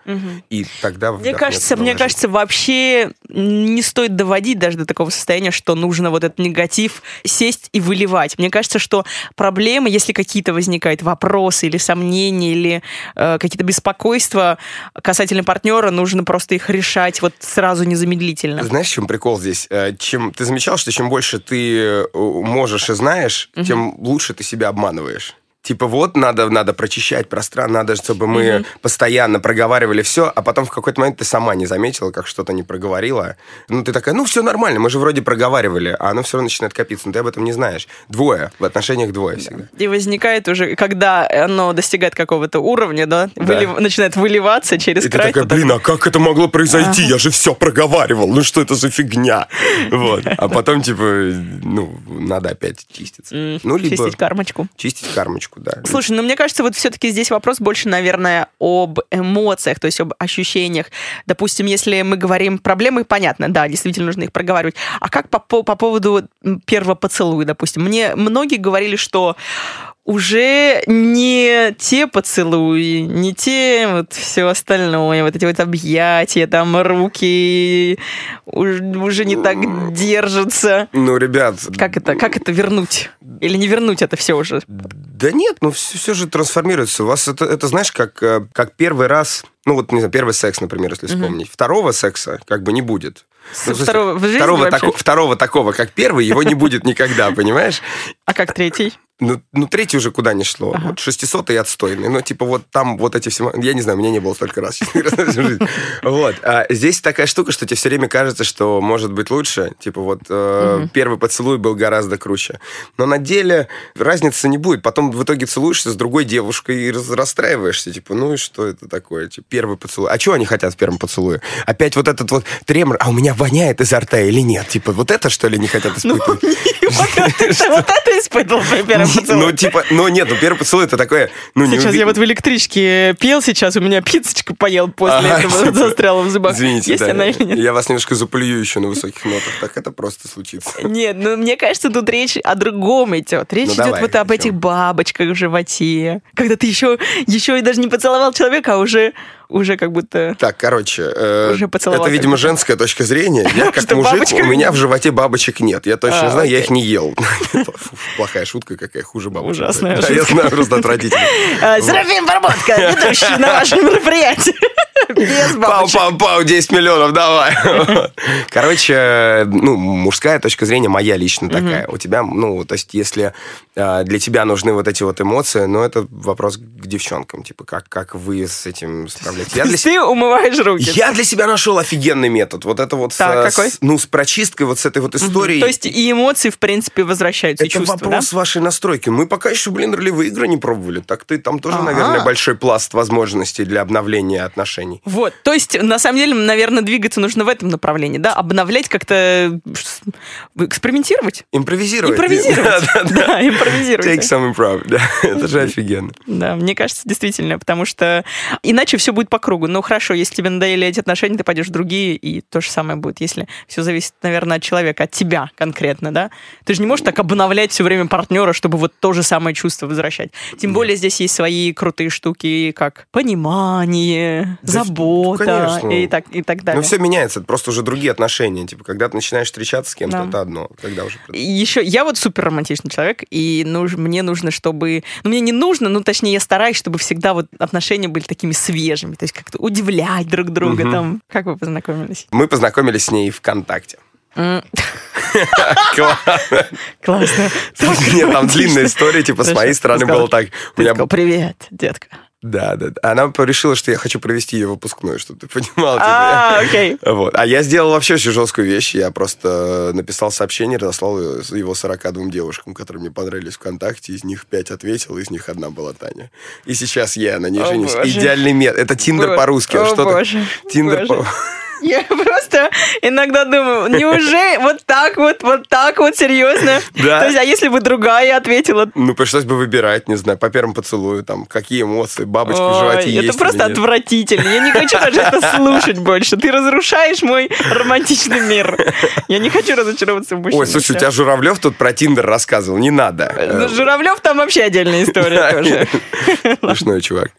и тогда Мне кажется, мне жизнь. кажется, вообще не стоит доводить даже до такого состояния, что нужно вот этот негатив сесть и выливать. Мне кажется, что проблемы, если какие-то возникают вопросы или сомнения, или э, какие-то беспокойства касательно партнера, нужно просто их решать вот сразу незамедлительно. Знаешь, в чем прикол здесь? Э, Чем ты замечал, что чем больше ты э, можешь и знаешь, тем лучше ты себя обманываешь. Типа вот надо, надо прочищать пространство, надо, чтобы мы постоянно проговаривали все, а потом в какой-то момент ты сама не заметила, как что-то не проговорила. Ну, ты такая, ну, все нормально, мы же вроде проговаривали, а оно все равно начинает копиться, но ты об этом не знаешь. Двое, в отношениях двое всегда. И возникает уже, когда оно достигает какого-то уровня, да, Да. вылив- начинает выливаться через И ты край. такая, то так- блин, а как это могло произойти? Я же все проговаривал. Ну что это за фигня? *laughs* Вот. А потом, типа, ну, надо опять чиститься. Ну, либо Чистить кармочку. чистить кармочку, да. Слушай, ну мне кажется, вот все-таки здесь вопрос больше, наверное, об эмоциях, то есть об ощущениях. Допустим, если мы говорим проблемы, понятно, да, действительно нужно их проговаривать. А как по, по, по поводу первого поцелуя, допустим? Мне многие говорили, что уже не те поцелуи, не те вот все остальное, вот эти вот объятия, там руки уж- уже не так держатся. Ну, ребят, Как это, как это вернуть? Или не вернуть это все уже? да нет, ну все, же трансформируется. У вас это, это знаешь, как, э, как первый раз, ну вот, не знаю, первый секс, например, если вспомнить. Второго секса как бы не будет. С- Ну, второго- в жизни второго, тако- второго такого, как первый, его не будет никогда, понимаешь? А как третий? Ну, ну, третий уже куда не шло. Вот 600 и отстойный. Ну, типа, вот там вот эти все... Я не знаю, меня не было столько раз. *laughs* Вот. А здесь такая штука, что тебе все время кажется, что может быть лучше. Типа, вот э, первый поцелуй был гораздо круче. Но на деле разницы не будет. Потом в итоге целуешься с другой девушкой и расстраиваешься. Типа, ну и что это такое? Типа, первый поцелуй. А чего они хотят в первом поцелуе? Опять вот этот вот тремор. А у меня воняет изо рта или нет? Типа, вот это, что ли, не хотят *laughs* испытывать? Вот это *laughs* вот это испытывал при первом *laughs* Ну, поцелуе. типа, ну нет, ну первый поцелуй это такое, ну не Сейчас я вот в электричке пел, сейчас у меня пиццечку поел после этого, типа, застряла в зубах. Извините, Есть да, она или нет? я вас немножко заплюю еще на высоких нотах, так это просто случится. Нет, ну мне кажется, тут речь о другом идет. Речь Ну, идет вот об этих бабочках в животе. Когда ты еще, еще и даже не поцеловал человека, а уже, уже как будто... Так, короче, э, Уже это, видимо, женская точка зрения. Я *laughs* как мужик, у меня в животе бабочек нет. Я точно А, знаю, я их не ел. *laughs* Плохая шутка какая, хуже бабочек. Ужасная Да, Я шутка. знаю, просто отвратительно. А, *laughs* Серафим Барботка, ведущий на вашем мероприятии. Без бабочек. Пау-пау-пау, 10 миллионов, давай. Короче, ну, мужская точка зрения моя лично такая. У тебя, ну, то есть, если э, для тебя нужны вот эти вот эмоции, ну, это вопрос к девчонкам, типа, как, как вы с этим справляетесь. Я для, Ты умываешь руки. я для себя нашел офигенный метод. Вот это вот, с, Так, какой? с- ну, с прочисткой вот с этой вот историей. То есть и эмоции, в принципе, возвращаются, Это чувства, да? вопрос вашей настройки. Мы пока еще, блин, ролевые игры не пробовали. Так ты там тоже, наверное, большой пласт возможностей для обновления отношений. Вот, то есть, на самом деле, наверное, двигаться нужно в этом направлении, да? Обновлять как-то, экспериментировать. Импровизировать. Импровизировать. Да, да, да. Да, импровизировать. Take some improv. Да, *laughs* это же офигенно. Да, мне кажется, действительно, потому что иначе все будет по кругу. Ну, хорошо, если тебе надоели эти отношения, ты пойдешь в другие, и то же самое будет, если все зависит, наверное, от человека, от тебя конкретно, да? Ты же не можешь так обновлять все время партнера, чтобы вот то же самое чувство возвращать. Тем более здесь есть свои крутые штуки, как понимание, Да, забота конечно. и так, и так далее. Ну, все меняется, это просто уже другие отношения. Типа, когда ты начинаешь встречаться с кем-то, Да. это одно. Когда уже... Еще я вот супер романтичный человек, и нуж- мне нужно, чтобы... Ну, мне не нужно, ну, точнее, я стараюсь, чтобы всегда вот отношения были такими свежими, то есть как-то удивлять друг друга Мгм. там. Как вы познакомились? Мы познакомились с ней ВКонтакте. *laughs* Классно. *laughs* Нет, там длинная история, типа, с моей стороны было так. Привет, детка. Да, да. да. Она решила, что я хочу провести ее выпускной, чтобы ты понимал. типа, А, окей. *laughs* Вот. А я сделал вообще очень жесткую вещь. Я просто написал сообщение, разослал его 42 девушкам, которые мне понравились ВКонтакте. Из них 5 ответил, из них одна была Таня. И сейчас я на ней женюсь. Идеальный мет. Это Тиндер по-русски. О, боже. Тиндер боже. *laughs* Я просто иногда думаю, неужели вот так вот, вот так вот, серьезно? Да. То есть, а если бы другая ответила? Ну, пришлось бы выбирать, не знаю, по первому поцелую, там, какие эмоции, бабочки в Ой, животе есть это просто или нет. отвратительно. Я не хочу даже это слушать больше. Ты разрушаешь мой романтичный мир. Я не хочу разочароваться в мужчине. Ой, слушай, у тебя Журавлев тут про Тиндер рассказывал, не надо. Ну, Э, Журавлев там вообще отдельная история тоже. Смешной чувак.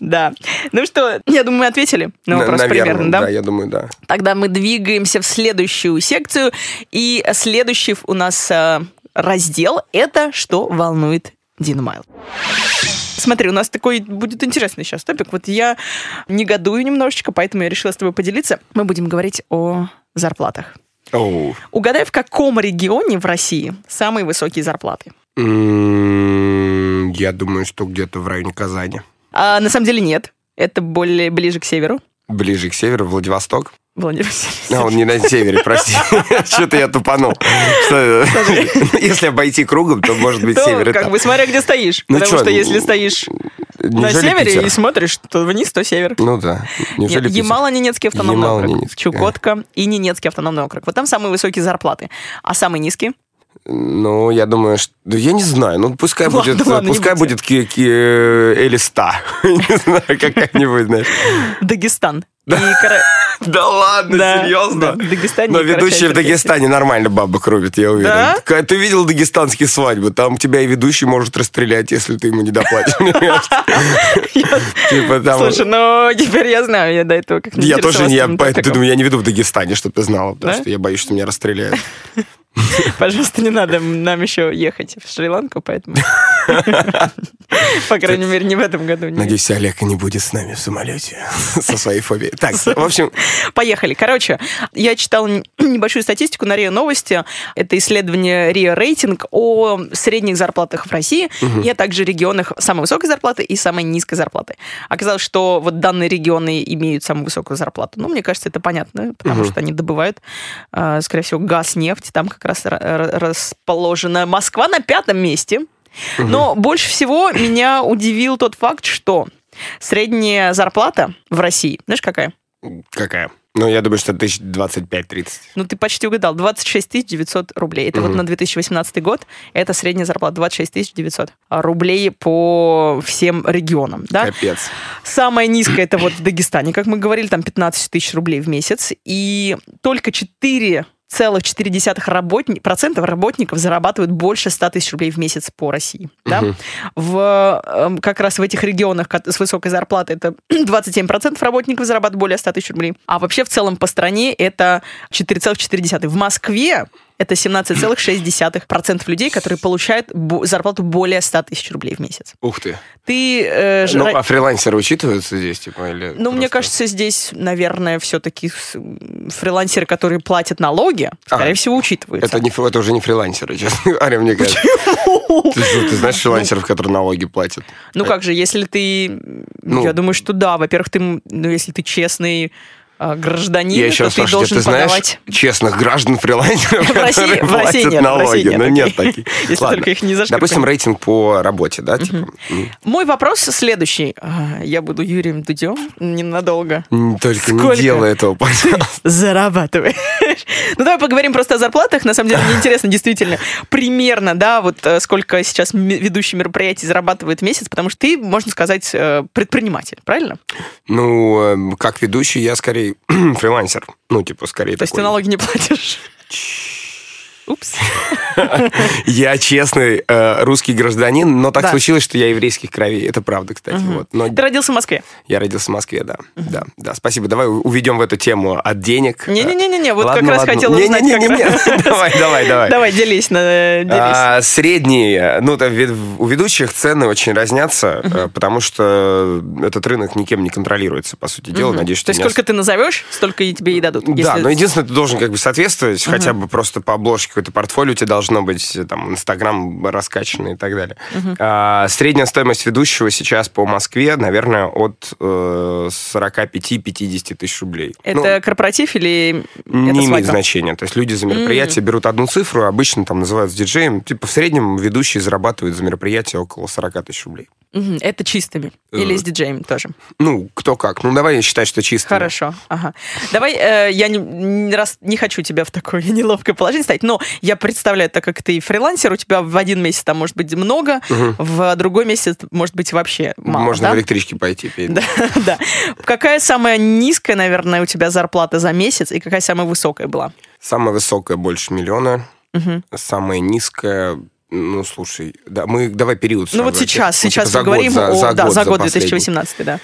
Да. Ну что, я думаю, мы ответили на вопрос примерно, да? Да, я думаю, да. Тогда мы двигаемся в следующую секцию. И следующий у нас э, раздел – это «Что волнует Дина Майл». Смотри, у нас такой будет интересный сейчас топик. Вот я негодую немножечко, поэтому я решила с тобой поделиться. Мы будем говорить о зарплатах. Оу. Угадай, в каком регионе в России самые высокие зарплаты? М, Я думаю, что где-то в районе Казани. А, на самом деле нет. Это более ближе к северу. Ближе к северу, Владивосток. Владимир А, он не на севере, прости. *laughs* Что-то я тупанул. Если обойти кругом, то может быть север. как бы смотря где стоишь. Ну Потому что если стоишь на севере и смотришь, то вниз, то север. Ну да. Ямало-Ненецкий автономный округ, Ямало-Ненецкий, Чукотка и Ненецкий автономный округ. Вот там самые высокие зарплаты. А самые низкие? Ну, я думаю, что... да Я не знаю. Ну, пускай Ладно, будет... ладно, Пускай будет ки- ки- Элиста. *laughs* Не знаю, какая-нибудь, знаешь. Дагестан. Да *laughs* ладно, серьезно? Дагестане Но ведущие в. Дагестане нормально бабок рубят, я уверен. Да? Ты видел дагестанские свадьбы? Там тебя и ведущий может расстрелять, если ты ему не доплатишь. *laughs* Типа. Слушай, ну теперь я знаю, я до этого как Я тоже не, я, думаю, не веду в Дагестане, чтобы ты знала, потому что я боюсь, что меня расстреляют. *laughs* Пожалуйста, не надо нам еще ехать в Шри-Ланку, поэтому... *laughs* По крайней мере, не в этом году. Надеюсь, Олег не будет с нами в самолете *laughs* со своей фобией. Так, в общем, Поехали. Короче, я читала н- небольшую статистику на РИА Новости. Это исследование РИА Рейтинг о средних зарплатах в России и а также регионах самой высокой зарплаты и самой низкой зарплаты. Оказалось, что вот данные регионы имеют самую высокую зарплату. Ну, мне кажется, это понятно, потому что они добывают, э, скорее всего, газ, нефть. Там как раз ра- ра- расположена Москва на пятом месте. Но больше всего меня удивил тот факт, что средняя зарплата в России, знаешь, какая? какая? Ну, я думаю, что тысяч 25-30. Ну, ты почти угадал. 26 900 рублей. Это вот Мгм. на 2018 год. Это средняя зарплата 26 900 рублей по всем регионам. Да? Капец. Самая низкая это вот в Дагестане, как мы говорили, там 15 тысяч рублей в месяц. И только 4 целых 4 работни... процентов работников зарабатывают больше 100 тысяч рублей в месяц по России. Да? Мгм. В, эм, как раз в этих регионах с высокой зарплатой это *clears throat* 27% работников зарабатывают более 100 тысяч рублей. А вообще в целом по стране это 4,4. В Москве Это 17,6% людей, которые получают зарплату более 100 тысяч рублей в месяц. Ух ты. Ты... э, Ну, ра- а фрилансеры учитываются здесь, типа, или Ну, мне просто- кажется, здесь, наверное, все-таки фрилансеры, которые платят налоги, скорее А, всего, учитываются. Это, не, это уже не фрилансеры, честно *laughs* говоря, мне кажется. Ты, ты знаешь фрилансеров, которые налоги платят? Ну как же, если ты... Ну. я думаю, что да. Во-первых, ты, ну, если ты честный гражданин, Я то еще ты спрашиваю, должен ты знаешь подавать... честных граждан фрилансеров, *laughs* которые платят налоги? Нет Ну, таких. нет таких. *laughs* Если только их не зашкрябать. Допустим, рейтинг по работе, да, типа? Мой вопрос следующий. А, Я буду Юрием Дудем ненадолго. Только не делай этого, пожалуйста. *laughs* зарабатываешь. Ну, давай поговорим просто о зарплатах. На самом деле, мне интересно, действительно, примерно, да, вот э, сколько сейчас ведущий мероприятий зарабатывает в месяц, потому что ты, можно сказать, э, предприниматель, правильно? Ну, эм, как ведущий, я скорее *clears throat* фрилансер. Ну, типа, скорее То есть ты такой. налоги не платишь? Упс. *laughs* Я честный э, русский гражданин, но так Да. случилось, что я еврейских кровей. Это правда, кстати. Вот. Но Ты родился в Москве? я родился в Москве, да. Да, да. Спасибо. Давай уведем в эту тему от денег. Не-не-не-не, вот Ладно, как раз ладно. хотела узнать, как Не-не-не-не. *laughs* раз. Давай, давай, давай. Давай, делись, на- делись. А, средние, ну, вед- у ведущих цены очень разнятся, э, потому что этот рынок никем не контролируется, по сути дела. Надеюсь, что То есть сколько ты назовешь, столько и тебе и дадут. Да, но единственное, ты должен как бы соответствовать, хотя бы просто по обложке какое-то портфолио у тебя должно быть, э, там, Инстаграм раскачанный и так далее. А, средняя стоимость ведущего сейчас по Москве, наверное, от э, 45-50 тысяч рублей. Ну, Это корпоратив или не это имеет значения. То есть люди за мероприятие берут одну цифру, обычно там называют диджеем. Типа в среднем ведущие зарабатывают за мероприятие около 40 тысяч рублей. Мгм, Это чистыми. Или Э, с диджеем тоже. Ну, кто как. Ну, давай считать, что чисто. Хорошо, ага. Давай, э, я не, не раз не хочу тебя в такое *laughs* неловкое положение ставить, но я представляю, так как ты фрилансер, у тебя в один месяц там может быть много, в другой месяц может быть вообще мало. Можно да? в электричке пойти петь. Да, *laughs* да. Какая самая низкая, наверное, у тебя зарплата за месяц и какая самая высокая была? Самая высокая больше миллиона. Мгм. Самая низкая, ну, слушай, да, мы давай период. Ну вот сейчас, сейчас мы говорим за, о за да, год, за год последний. 2018, да.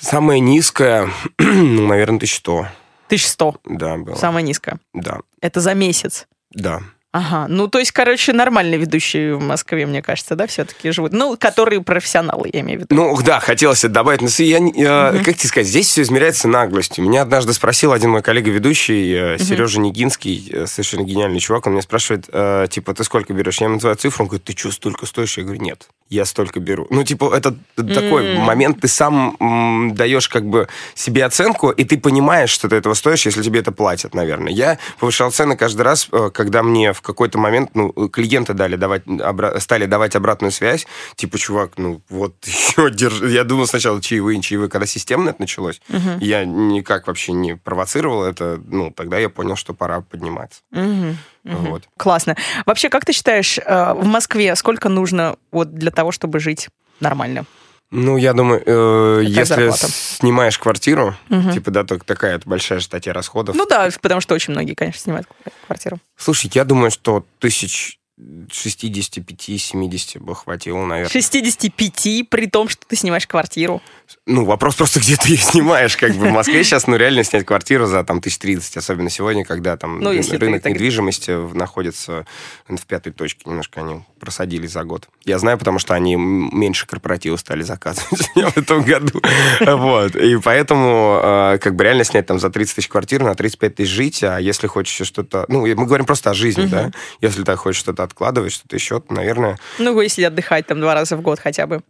Самая низкая, *clears throat* ну, наверное, 1100. 1100, Да, было. самая низкая. Да, Это за месяц. Да. Ага, ну то есть, короче, нормальные ведущие в Москве, мне кажется, да, все-таки живут. Ну, которые профессионалы, я имею в виду. Ну, да, хотелось это добавить. Но я, не- я- как тебе сказать, здесь все измеряется наглостью. Меня однажды спросил один мой коллега-ведущий, э, Сережа Нигинский, э, совершенно гениальный чувак, он меня спрашивает, э, типа, ты сколько берешь? Я ему называю цифру, он говорит, ты что, столько стоишь? Я говорю, нет, я столько беру. Ну, типа, это такой М. момент, ты сам м, даешь как бы себе оценку, и ты понимаешь, что ты этого стоишь, если тебе это платят, наверное. Я повышал цены каждый раз, э, когда мне в какой-то момент, ну, клиенты дали давать, обра- стали давать обратную связь, типа, чувак, ну, вот *laughs* еще держи. Я думал сначала чаевые, чаевые, когда системно это началось, я никак вообще не провоцировал это, ну, тогда я понял, что пора подниматься. Мгм, мгм. Вот. Классно. Вообще, как ты считаешь, э, в Москве сколько нужно вот для того, чтобы жить нормально? Ну, я думаю, э, если зарплата? снимаешь квартиру, типа, да, только такая большая статья расходов. Ну да, потому что очень многие, конечно, снимают квартиру. Слушай, я думаю, что тысяч 65-70 бы хватило, наверное. 65, при том, что ты снимаешь квартиру. Ну, вопрос просто, где ты ее снимаешь. Как бы в Москве сейчас, ну, реально снять квартиру за там 1030, особенно сегодня, когда там Ну, рынок так- недвижимости находится в пятой точке. Немножко они просадились за год. Я знаю, потому что они меньше корпоративы стали заказывать *laughs* в этом году. Вот. И поэтому э, как бы реально снять там за 30 тысяч квартиру, на 35 тысяч жить, а если хочешь что-то... Ну, мы говорим просто о жизни, да? Если ты хочешь что-то откладывать, что-то еще, наверное, Ну, если отдыхать там два раза в год хотя бы.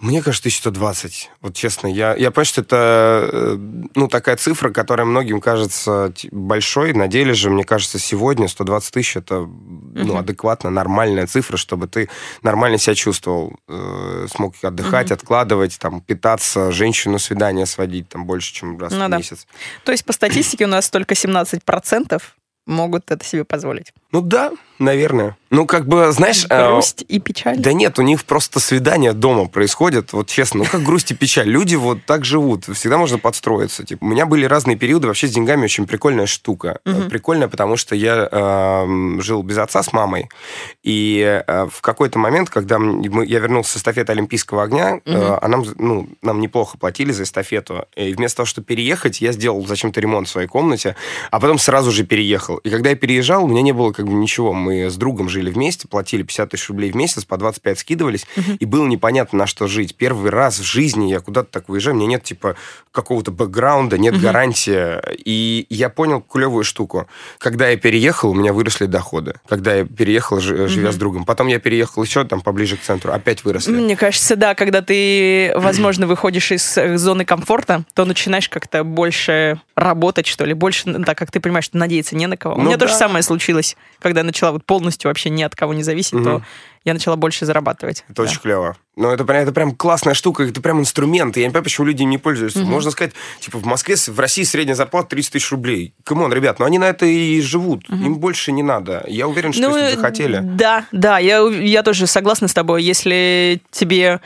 Мне кажется, 1120. Вот честно, я, я понимаю, что это э, ну, такая цифра, которая многим кажется большой. На деле же, мне кажется, сегодня 120 тысяч это ну, адекватно, нормальная цифра, чтобы ты нормально себя чувствовал. э, смог отдыхать, откладывать, там, питаться, женщину свидание сводить там больше, чем раз Ну в да. месяц. То есть по статистике у нас только 17% могут это себе позволить. Ну да, наверное. Ну, как бы, знаешь... э, Грусть и печаль. Да нет, у них просто свидание дома происходит, вот честно, ну как грусть и печаль. Люди вот так живут, всегда можно подстроиться. Типа, у меня были разные периоды, вообще с деньгами очень прикольная штука. Мгм. Прикольная, потому что я эм, жил без отца с мамой, и э, в какой-то момент, когда мы- я вернулся с эстафеты Олимпийского огня, э, Мгм. а нам, ну, нам неплохо платили за эстафету, и вместо того, чтобы переехать, я сделал зачем-то ремонт в своей комнате, а потом сразу же переехал. И когда я переезжал, у меня не было как бы ничего. Мы с другом жили вместе, платили 50 тысяч рублей в месяц, по 25 скидывались, и было непонятно, на что жить. Первый раз в жизни я куда-то так выезжаю, у меня нет, типа, какого-то бэкграунда, нет гарантии. И я понял клевую штуку. Когда я переехал, у меня выросли доходы. Когда я переехал, живя с другом. Потом я переехал еще там поближе к центру, опять выросли. Мне кажется, да, когда ты, возможно, выходишь из э, зоны комфорта, то начинаешь как-то больше работать, что ли, больше, так как ты понимаешь, что надеяться не на кого. У Ну меня то же да. самое случилось, когда я начала вот полностью вообще ни от кого не зависеть, то Мгм. Я начала больше зарабатывать. Это Да. очень клево. Но это, прям- это прям классная штука, это прям инструмент. Я не понимаю, почему люди им не пользуются. Можно сказать, типа, в Москве, в России средняя зарплата 30 тысяч рублей. Come on, ребят, но они на это и живут. Им больше не надо. Я уверен, что Ну, если бы захотели. Да, да, я, я тоже согласна с тобой. Если тебе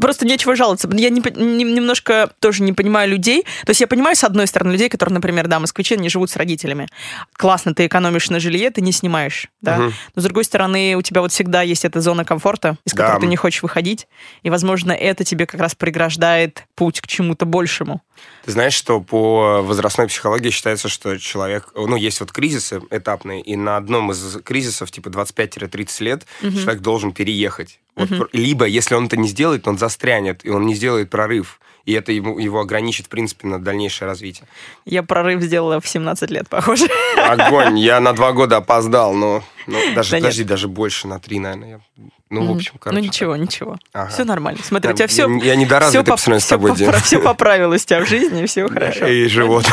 просто нечего жаловаться. Я не, не- немножко тоже не понимаю людей. То есть я понимаю, с одной стороны, людей, которые, например, да, москвичи, они живут с родителями. Классно, ты экономишь на жилье, ты не снимаешь, да. Мгм. Но, с другой стороны, у тебя вот всегда есть эта зона комфорта, из Да. которой ты не хочешь выходить. И, возможно, это тебе как раз преграждает путь к чему-то большему. Ты знаешь, что по возрастной психологии считается, что человек... Ну, есть вот кризисы этапные, и на одном из кризисов, типа 25-30 лет, человек должен переехать. Вот пр- Либо, если он это не сделает, он застрянет, и он не сделает прорыв. И это ему, его ограничит, в принципе, на дальнейшее развитие. Я прорыв сделала в 17 лет, похоже. Огонь. Я на два года опоздал, но... но даже, Да подожди, даже больше, на три, наверное. я- Ну, в общем, короче. Ну ничего, ничего. Ага. Все нормально. Смотри, Да, у тебя все. я недоразвитый по сравнению с тобой, Дим. Все поправилось у тебя в жизни, все хорошо. И живот.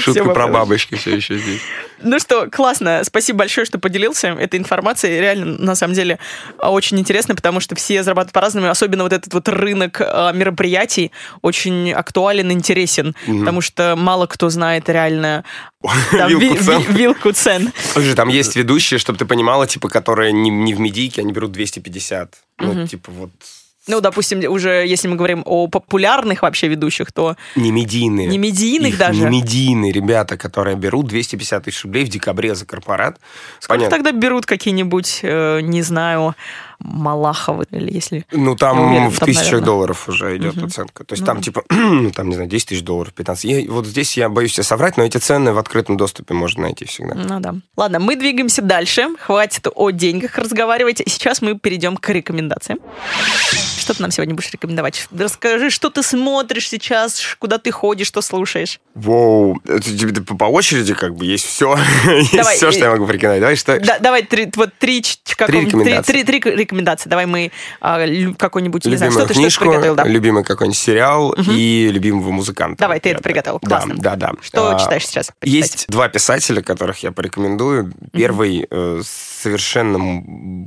Шутка про бабочки все еще здесь. Ну что, классно. Спасибо большое, что поделился этой информацией. Реально, на самом деле, а, очень интересно, потому что все зарабатывают по-разному. Особенно вот этот вот рынок а, мероприятий очень актуален, интересен. Потому что мало кто знает реально там, Вилку ви- цен. Слушай, там есть ведущие, чтобы ты понимала, типа, которые не, не в медийке, они берут 250. Ну, типа, вот Ну, допустим, уже если мы говорим о популярных вообще ведущих, то не медийные. Не медийных Их даже? Не медийные ребята, которые берут 250 тысяч рублей в декабре за корпорат. сколько Понятно. тогда берут какие-нибудь, э, не знаю, Малаховы, или если... Ну, там уверена, в там, тысячах наверное. долларов уже идет Мгм. оценка. То есть Ну там, типа, *clears throat* ну, там, не знаю, 10 тысяч долларов, 15. Я- вот здесь я боюсь тебе соврать, но эти цены в открытом доступе можно найти всегда. Ну да. Ладно, мы двигаемся дальше. Хватит о деньгах разговаривать. Сейчас мы перейдем к рекомендациям. Что ты нам сегодня будешь рекомендовать? Расскажи, что ты смотришь сейчас, куда ты ходишь, что слушаешь. Воу, это по, очереди как бы есть все. *laughs* есть все, что я могу порекомендовать. Давай, что... Да, давай три, вот три, каком- рекомендации. Три, три- три рекомендации. Давай мы лю- какой-нибудь, не знаю, что ты, что книжку, ты приготовил, да? любимый какой-нибудь сериал и любимого музыканта. Давай, ты это приготовил. Классно. Да, да. Что А, читаешь сейчас? почитать? Есть два писателя, которых я порекомендую. Первый э, совершенно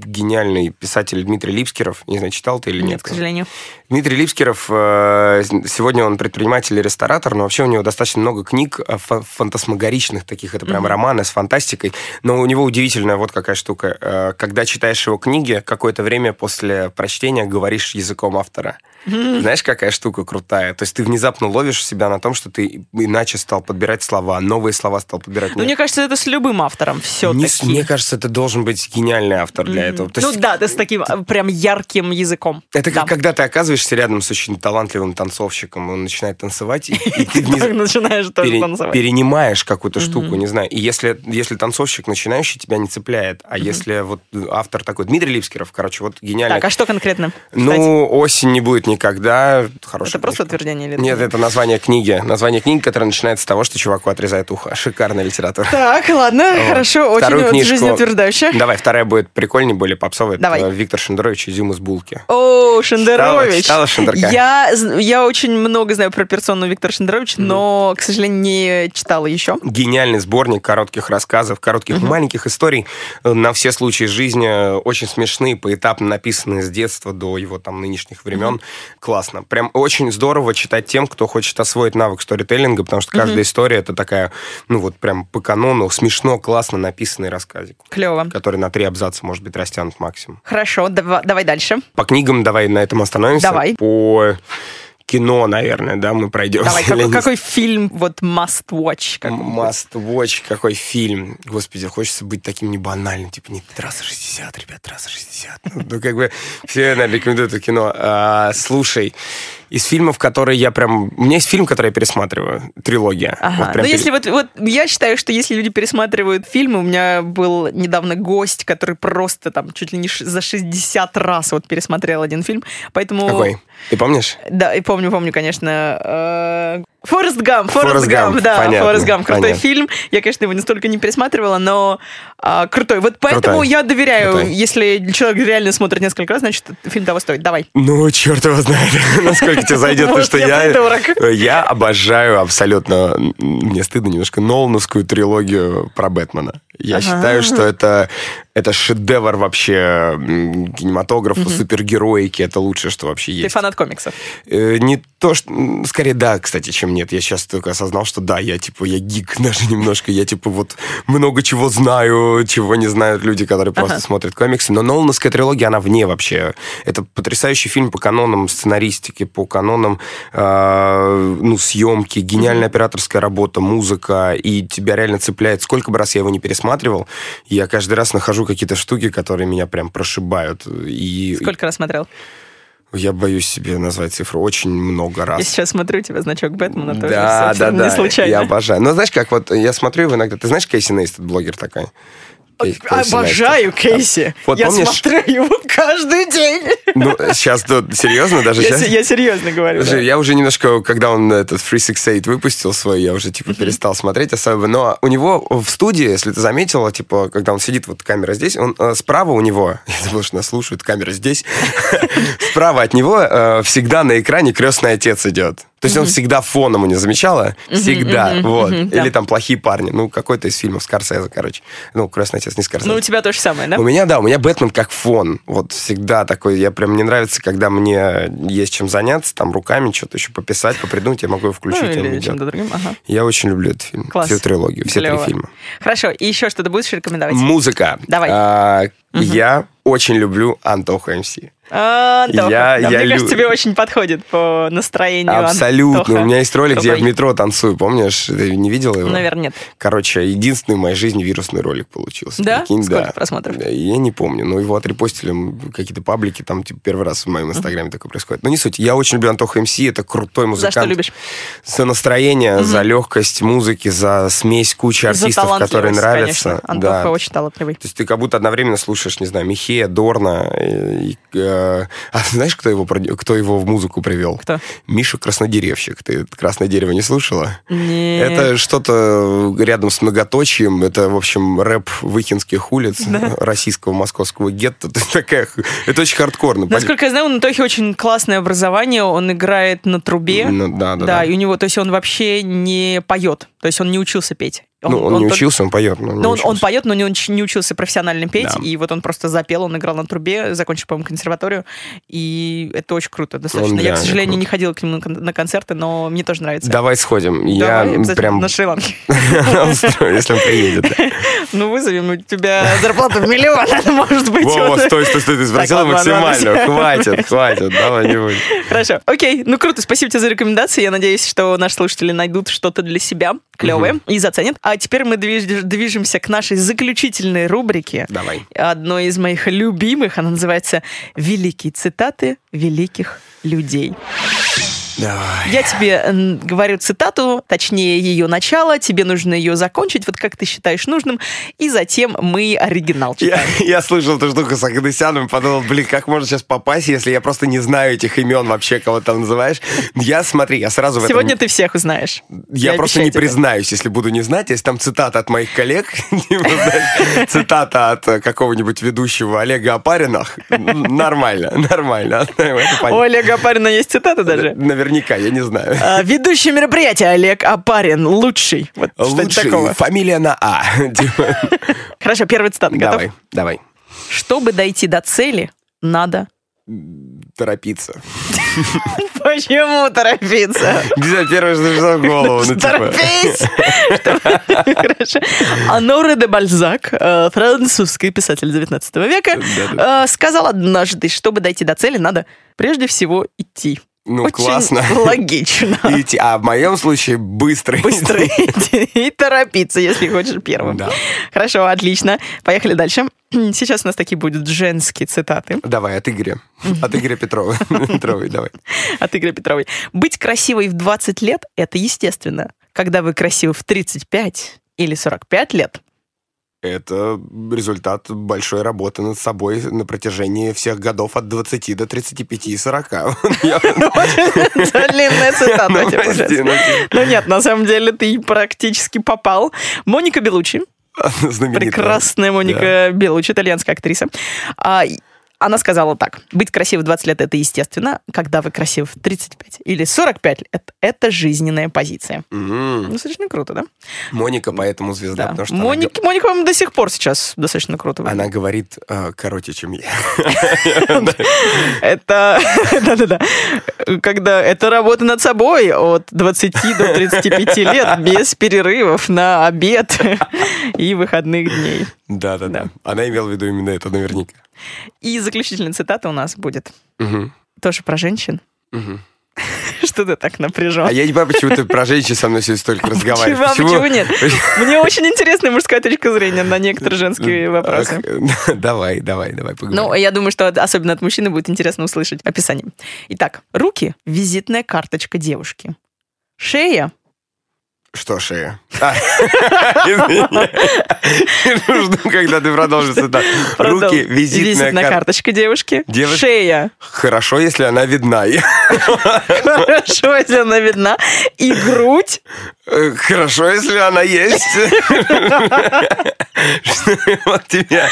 гениальный писатель Дмитрий Липскеров. Не знаю, читал ты или нет. Нет, к сожалению. Дмитрий Липскеров, э, сегодня он предприниматель и ресторатор, но вообще у него достаточно много книг э, фа- фантасмагоричных таких, это прям романы с фантастикой. Но у него удивительная вот какая штука. Э, Когда читаешь его книги, какое-то время после прочтения говоришь языком автора. Знаешь, какая штука крутая? То есть ты внезапно ловишь себя на том, что ты иначе стал подбирать слова, новые слова стал подбирать. Ну, мне кажется, это с любым автором все-таки. мне кажется, это должен быть гениальный автор для этого. То Ну есть да, ты с таким а, прям ярким языком. Это Да. как когда ты оказываешься рядом с очень талантливым танцовщиком, он начинает танцевать, и, и ты *laughs* начинаешь тоже танцевать. перенимаешь какую-то штуку, не знаю. И если, если танцовщик начинающий, тебя не цепляет. А если вот автор такой, Дмитрий Липскеров, короче, вот гениальный. Так, а что конкретно? Ну, осень не будет никогда. Хорошая это просто утверждение или Нет, это название книги. Название книги, которое начинается с того, что чуваку отрезает ухо. Шикарная литература. Так, ладно, хорошо, очень жизнеутверждающе. Давай, вторая будет прикольнее, более попсовая. Давай. Это Виктор Шендерович «Изюм из булки». О, Шендерович. Читала- читала Шендерка? Я, я очень много знаю про персону Виктора Шендеровича, но, к сожалению, не читала еще. гениальный сборник коротких рассказов, коротких маленьких историй э, на все случаи жизни, э, очень смешные, поэтапно написанные с детства до его там нынешних времен. Классно. Прям очень здорово читать тем, кто хочет освоить навык сторителлинга, потому что каждая история это такая, ну вот прям по канону, смешно, классно написанный рассказик. Клево. Который на три абзаца может быть растянут максимум. Хорошо, дава- давай дальше. По книгам давай на этом остановимся. Давай. По кино, наверное, да, мы пройдем. Давай, какой, какой фильм вот must watch? Как он? Must watch, какой фильм. Господи, хочется быть таким не банальным, типа не трасса 60, ребят, трасса 60. Ну, ну, как бы все, наверное, рекомендуют это кино. А, слушай, из фильмов, которые я прям... У меня есть фильм, который я пересматриваю, трилогия. Ага. Вот ну, пере- если вот, вот я считаю, что если люди пересматривают фильмы, у меня был недавно гость, который просто там чуть ли не за 60 раз вот пересмотрел один фильм, поэтому... Какой? Ты помнишь? Да, и помню, помню, конечно. Форест Гамп, Форест Гамп, да, Форест Гамп, крутой понятно. фильм. Я, конечно, его не столько не пересматривала, но а, крутой. Вот поэтому Крутой. я доверяю, Крутой. если человек реально смотрит несколько раз, значит, фильм того стоит. Давай. Ну, черт его знает, *laughs* насколько тебе зайдет, то, Вот что я я... обожаю абсолютно, мне стыдно немножко, Нолановскую трилогию про Бэтмена. Я считаю, что это, это шедевр вообще кинематографа, супергероики, это лучшее, что вообще Ты есть. фанат комиксов. Э, Не то, что... Скорее, да, кстати, чем нет. Я сейчас только осознал, что да, я, типа, я гик *laughs* даже немножко. Я, типа, вот много чего знаю, чего не знают люди, которые просто Ага. смотрят комиксы. Но Нолановская трилогия, она вне вообще. Это потрясающий фильм по канонам сценаристики, по канонам, э, ну, съемки, гениальная операторская работа, музыка, и тебя реально цепляет. Сколько бы раз я его не пересматривал, я каждый раз нахожу какие-то штуки, которые меня прям прошибают. И Сколько раз смотрел? я боюсь себе назвать цифру. Очень много раз. Я сейчас смотрю, у тебя значок Бэтмена тоже. Да, да, да. Не случайно. Я обожаю. Ну, знаешь, как вот я смотрю его иногда. Ты знаешь, Кейси Нейстед, блогер такая? Обожаю. Кейси. Вот я помнишь- смотрю его каждый день. Ну, сейчас, тут серьезно, даже Я, сейчас? се- я серьезно говорю. Слушай, да. я уже немножко, когда он этот Free Six Eight выпустил свой, я уже типа перестал смотреть особо. Но у него в студии, если ты заметила, типа, когда он сидит, вот камера здесь, он э, справа у него, *laughs* я забыл, что нас слушают, камера здесь, *laughs* справа от него э, всегда на экране крестный отец идет. То есть он всегда фоном, не замечала? Всегда, мгм, вот. мгм, да. Или там плохие парни. Ну, какой-то из фильмов Скорсезе, короче. Ну, крестный отец, не Скорсезе. Ну, у тебя то же самое, да? У меня, да, у меня Бэтмен как фон. Вот всегда такой. Я прям мне нравится, когда мне есть чем заняться, там руками что-то еще пописать, попридумать, я могу его включить. Ну, или чем-то другим. Ага. Я очень люблю этот фильм. Класс. Всю трилогию, все Клево. три фильма. Хорошо, и еще что-то будешь рекомендовать? Музыка. Давай. А, Я очень люблю Антоху МС. А, Антоха. Я- Да, я мне лю- кажется, тебе очень подходит по настроению Абсолютно. Антоха. У меня есть ролик, где я в метро танцую, помнишь? Ты не видел его? Наверное, нет. Короче, единственный в моей жизни вирусный ролик получился. Да? Прикинь, Сколько да. просмотров? Я не помню, но его отрепостили какие-то паблики, там, типа, первый раз в моем инстаграме такое происходит. Но не суть. Я очень люблю Антоха МС, это крутой За музыкант. что любишь? За настроение, за легкость музыки, за смесь кучи За артистов, которые нравятся. конечно. Антоха Да. очень талантливый. То есть ты как будто одновременно слушаешь, не знаю, Михея, Дорна. И, э, а знаешь, кто его, кто его в музыку привел? Кто? Миша Краснодеревщик. Ты «Красное дерево» не слушала? Нет. Это что-то рядом с многоточием. Это, в общем, рэп выхинских улиц российского московского гетто. *laughs* Это, такая, это очень хардкорно. Насколько я знаю, у Антохи очень классное образование, он играет на трубе. Ну, да, да, да, да. и у него, то есть он вообще не поет, то есть он не учился петь. Ну, он, не только- учился, он поет. Но, не Но он, он поет, но не, не учился профессионально петь, Да. и вот он просто запел, он играл на трубе, закончил, по-моему, консерваторию, и это очень круто, достаточно. Он Я, к реально сожалению, круто. не ходила к нему на кон- на концерты, но мне тоже нравится. Давай сходим. Давай, Я прям на Шри-Ланке. *laughs* если он приедет. да. *laughs* Ну, вызовем, у тебя зарплата в миллион, *laughs* может быть. Во, стой, стой, стой, ты ладно, максимально. Хватит, хватит, давай не будем. Хорошо, окей. Ну, круто, спасибо тебе за рекомендации. Я надеюсь, что наши слушатели найдут что-то для себя клевое и заценят. А теперь мы движ- движемся к нашей заключительной рубрике. Давай. Одной из моих любимых. Она называется «Великие цитаты великих людей». Давай. Я тебе м, говорю цитату, точнее ее начало, тебе нужно ее закончить, вот как ты считаешь нужным, и затем мы оригинал Я, читаем. *laughs* я слышал эту штуку с Агадысяном и подумал, блин, как можно сейчас попасть, если я просто не знаю этих имен вообще, кого ты там называешь. Я, смотри, я сразу в этом... Сегодня ты всех узнаешь. Я, просто обещаю не тебе. признаюсь, если буду не знать. Если там цитата от моих коллег, *laughs* цитата от э, какого-нибудь ведущего Олега Апарина, нормально, нормально. *laughs* У. Олега Апарина есть цитата даже. Наверняка, я не знаю. А, Ведущий мероприятия Олег Апарин лучший. Вот Лучший, такого. фамилия на А. *laughs* Типа, Хорошо, первый цитат. Готов? Давай, давай. Чтобы дойти до цели, надо... Торопиться. Почему торопиться? Не знаю, первое, что пришло в голову. ну, типа. Торопись! Хорошо. Аноре де Бальзак, э, французский писатель 19 века, э, сказал однажды, чтобы дойти до цели, надо прежде всего идти. Ну, Очень классно. логично. *laughs* Идти- а в моем случае быстро. Быстро идти и торопиться, если хочешь первым. Да. Хорошо, отлично. Поехали дальше. *clears throat* Сейчас у нас такие будут женские цитаты Давай, от Игоря. От Игоря Петрова. *laughs* Петровой, давай. от Игоря Петровой. Быть красивой в 20 лет – это естественно. Когда вы красивы в 35 или 45 лет, Это результат большой работы над собой на протяжении всех годов от 20 до 35 и 40. *laughs* Я- *laughs* длинная цитата Ну, получается. ну, типа, Ну нет, на самом деле ты практически попал. Моника Белучи, *laughs* знаменитая. прекрасная Моника Белучи, итальянская актриса. А, она сказала так. Быть красивой в 20 лет – это естественно. Когда вы красивы в 35 или 45 лет – это жизненная позиция. Мгм. Достаточно круто, да? Моника поэтому звезда, Да. потому что она Моника, по-моему, до сих пор сейчас достаточно круто. она говорит э, короче, чем я. *laughs* Это, *laughs* да-да-да, когда это работа над собой от 20 до 35 лет без перерывов на обед *laughs* и выходных дней. Да-да-да. Она имела в виду именно это наверняка. И заключительная цитата у нас будет Мгм. тоже про женщин. Мгм. *laughs* Что ты так напряжен? А я не понимаю, почему ты про женщин со мной сегодня столько *laughs* разговариваешь. Почему, а почему нет? Мне очень интересна мужская точка зрения на некоторые женские вопросы. *laughs* Давай, давай, давай поговорим. Ну, я думаю, что особенно от мужчины будет интересно услышать описание. Итак, руки – визитная карточка девушки. Шея Что шея? А. *laughs* Жду, когда ты продолжишь. Продол- Руки, визитная карточка девушки. Девуш- Шея. Хорошо, если она видна. *laughs* Хорошо, если она видна. И грудь. Э, Хорошо, если она есть. *laughs* Вот тебе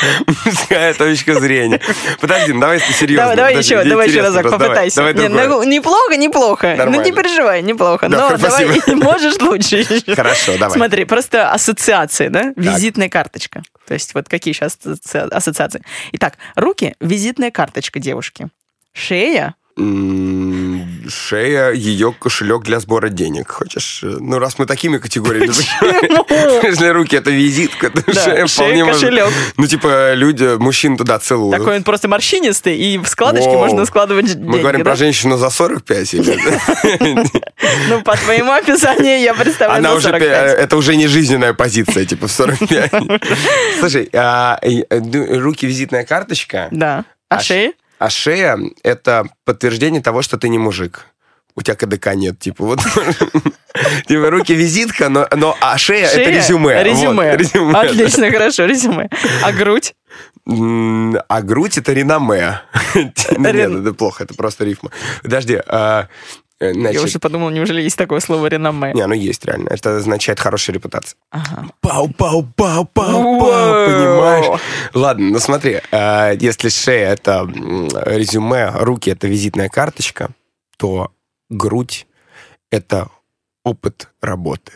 мужская точка зрения. Подожди, ну давай серьезно. давай, еще, давай еще разок попытайся. Ну, неплохо, неплохо. Ну не переживай, неплохо. Но давай, можешь лучше. *laughs* Хорошо, давай. Смотри, просто ассоциации, да? Визитная карточка. То есть вот какие сейчас ассоциации. Итак, руки – визитная карточка девушки. Шея Шея, ее кошелек для сбора денег. Хочешь? э, Ну, раз мы такими категориями... Если руки это визитка, то шея вполне кошелек. Ну, типа, люди, мужчин туда целуют. Такой он просто морщинистый, и в складочке можно складывать деньги. Мы говорим про женщину за 45 или... Ну, по твоему описанию я представляю Она уже, 45. пе- это уже не жизненная позиция, типа в 45. Слушай, а, э, э, ну, руки визитная карточка, Да. А А шея? А шея это подтверждение того, что ты не мужик. У тебя КДК нет, типа вот. *laughs* Типа руки визитка, но, но а шея, это Шея? резюме. Резюме. Вот, резюме. Отлично, хорошо, резюме. А грудь? А грудь это реноме. *laughs* Ну, Рен- Нет, это плохо, это просто рифма. Подожди, э, Я значит, уже подумал, неужели есть такое слово реноме? не, оно есть реально. Это означает хорошая репутация. Ага. Пау, пау, пау, пау, пау, понимаешь? Ладно, ну смотри, э, если шея это резюме, руки это визитная карточка, то грудь это опыт работы.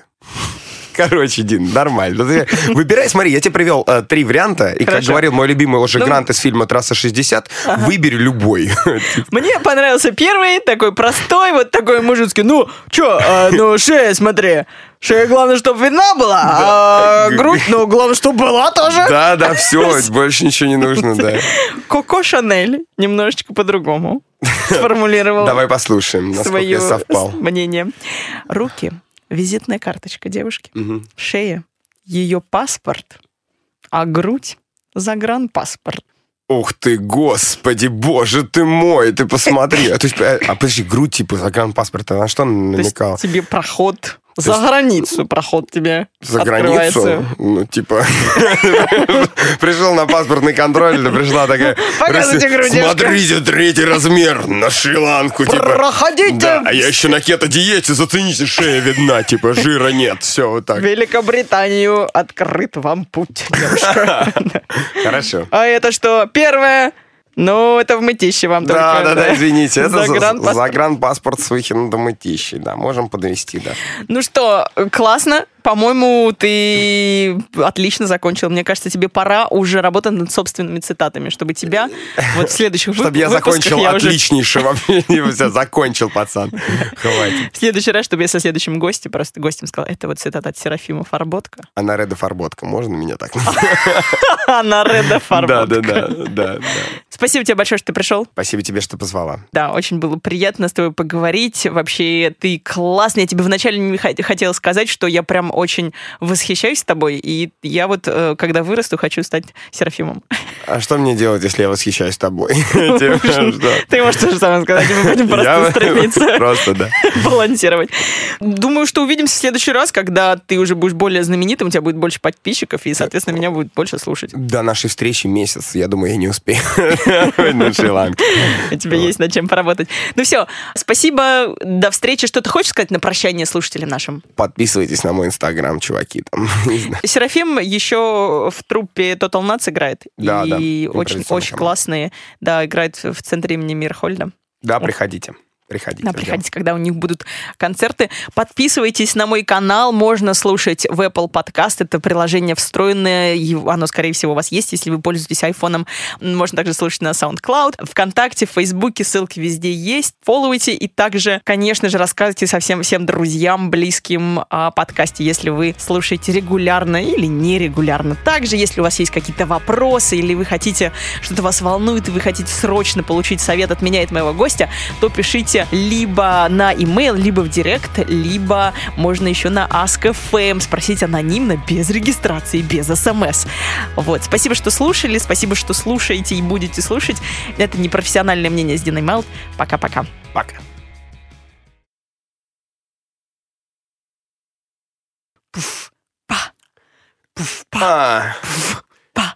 Короче, Дин, нормально. Ну, ты Выбирай, смотри, я тебе привел э, три варианта, и, как Хорошо. говорил мой любимый уже Ну, Грант из фильма «Трасса 60», выбери любой. Мне понравился первый, такой простой, вот такой мужицкий. Ну, чё, а, ну, шея, смотри. Шея, главное, чтобы видна была, а Да. грудь, ну, главное, чтобы была тоже. Да, да, *laughs* все, больше ничего не нужно, да. Коко Шанель немножечко по-другому *laughs* сформулировал Давай послушаем, насколько я совпал. мнение. Руки – визитная карточка девушки. Мгм. Шея – ее паспорт, а грудь – загранпаспорт. Ух ты, господи, боже ты мой, ты посмотри. А, то есть, э, а подожди, грудь типа загранпаспорта, на что он То есть намекал? тебе проход за есть- границу, проход тебе За границу? Ну, типа, *laughs* пришел на паспортный контроль, да пришла такая... Смотрите, третий размер на Шри-Ланку, типа. Проходите Да, а я еще на кето-диете, зацените, шея видна, типа, жира нет, все вот так. Великобританию открыт вам путь. *laughs* Хорошо. А это что, первое? Ну, это в мытище вам только. Да, да, да, извините, это за- Загранпаспорт. загранпаспорт с выкинутым мытищей, да, можем подвести, да. Ну что, классно, По-моему, ты отлично закончил. Мне кажется, тебе пора уже работать над собственными цитатами, чтобы тебя вот в следующих Чтобы я закончил отличнейше вообще. *laughs* Все, закончил, пацан. Хватит. В следующий раз, чтобы я со следующим гостем, просто гостем сказал, это вот цитата от Серафима Фарботка. Она Реда Фарботка, можно меня так *laughs* Она Реда Фарботка. Да, да, да, да. Спасибо тебе большое, что ты пришел. Спасибо тебе, что позвала. Да, очень было приятно с тобой поговорить. Вообще, ты классный. Я тебе вначале хотела сказать, что я прям очень восхищаюсь тобой. И я вот, э, когда вырасту, хочу стать Серафимом. А что мне делать, если я восхищаюсь тобой? *laughs* Ты можешь то же самое сказать, мы будем просто *laughs* стремиться. Просто, да. *laughs* Балансировать. Думаю, что увидимся в следующий раз, когда ты уже будешь более знаменитым, у тебя будет больше подписчиков, и, соответственно, меня будет больше слушать. До нашей встречи месяц. Я думаю, я не успею на Шри-Ланке. У тебя есть над чем поработать. Ну все, спасибо, до встречи. Что ты хочешь сказать на прощание слушателям нашим? Подписывайтесь на мой инстаграм, чуваки. Там. *laughs* Серафим еще в труппе Total Nuts играет. Да, и да. очень, очень классные. Да, играет в центре имени Мирхольда. Да, приходите. Приходите. Да, приходите, когда у них будут концерты. Подписывайтесь на мой канал. Можно слушать в Apple Podcast. Это приложение встроенное. Оно, скорее всего, у вас есть, если вы пользуетесь айфоном. Можно также слушать на SoundCloud, ВКонтакте, в Фейсбуке. Ссылки везде есть. Фолловуйте. И также, конечно же, рассказывайте совсем всем друзьям, близким о подкасте, если вы слушаете регулярно или нерегулярно. Также, если у вас есть какие-то вопросы или вы хотите, что-то вас волнует, и вы хотите срочно получить совет от меня и от моего гостя, то пишите либо на email, либо в директ, либо можно еще на Ask.fm спросить анонимно, без регистрации, без смс. Вот. Спасибо, что слушали, спасибо, что слушаете и будете слушать. Это непрофессиональное мнение с Диной Мелт. Пока-пока. Пока. Пуф, па, пуф, па, пуф, па,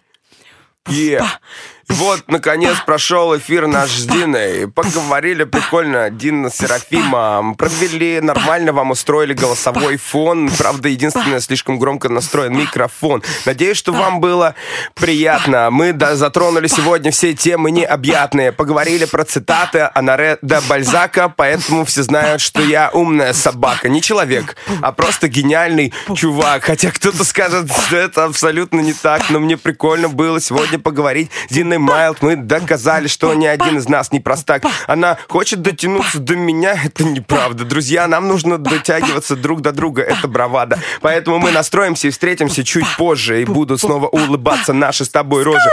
е. па. Вот, наконец, прошел эфир наш с Диной. Поговорили прикольно. Дина с Серафимом. Провели нормально, вам устроили голосовой фон. Правда, единственное, слишком громко настроен микрофон. Надеюсь, что вам было приятно. Мы затронули сегодня все темы необъятные. Поговорили про цитаты Анаре де Бальзака, поэтому все знают, что я умная собака. Не человек, а просто гениальный чувак. Хотя кто-то скажет, что это абсолютно не так, но мне прикольно было сегодня поговорить с Диной Майлд. Мы доказали, что ни один из нас не простак. Она хочет дотянуться до меня, это неправда. Друзья, нам нужно дотягиваться друг до друга, это бравада. Поэтому мы настроимся и встретимся чуть позже, и будут снова улыбаться наши с тобой рожи.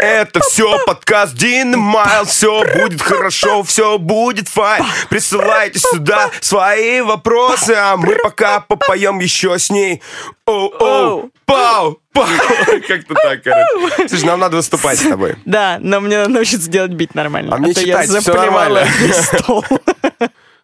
Это все подкаст Дин Майл, все будет хорошо, все будет fine. Присылайте сюда свои вопросы, а мы пока попоем еще с ней. Оу-оу, пау, пау. *laughs* Как-то так, короче. Слушай, нам надо выступать с тобой. Да, но мне надо научиться делать бит нормально. А мне то я читать всё заплевала стол.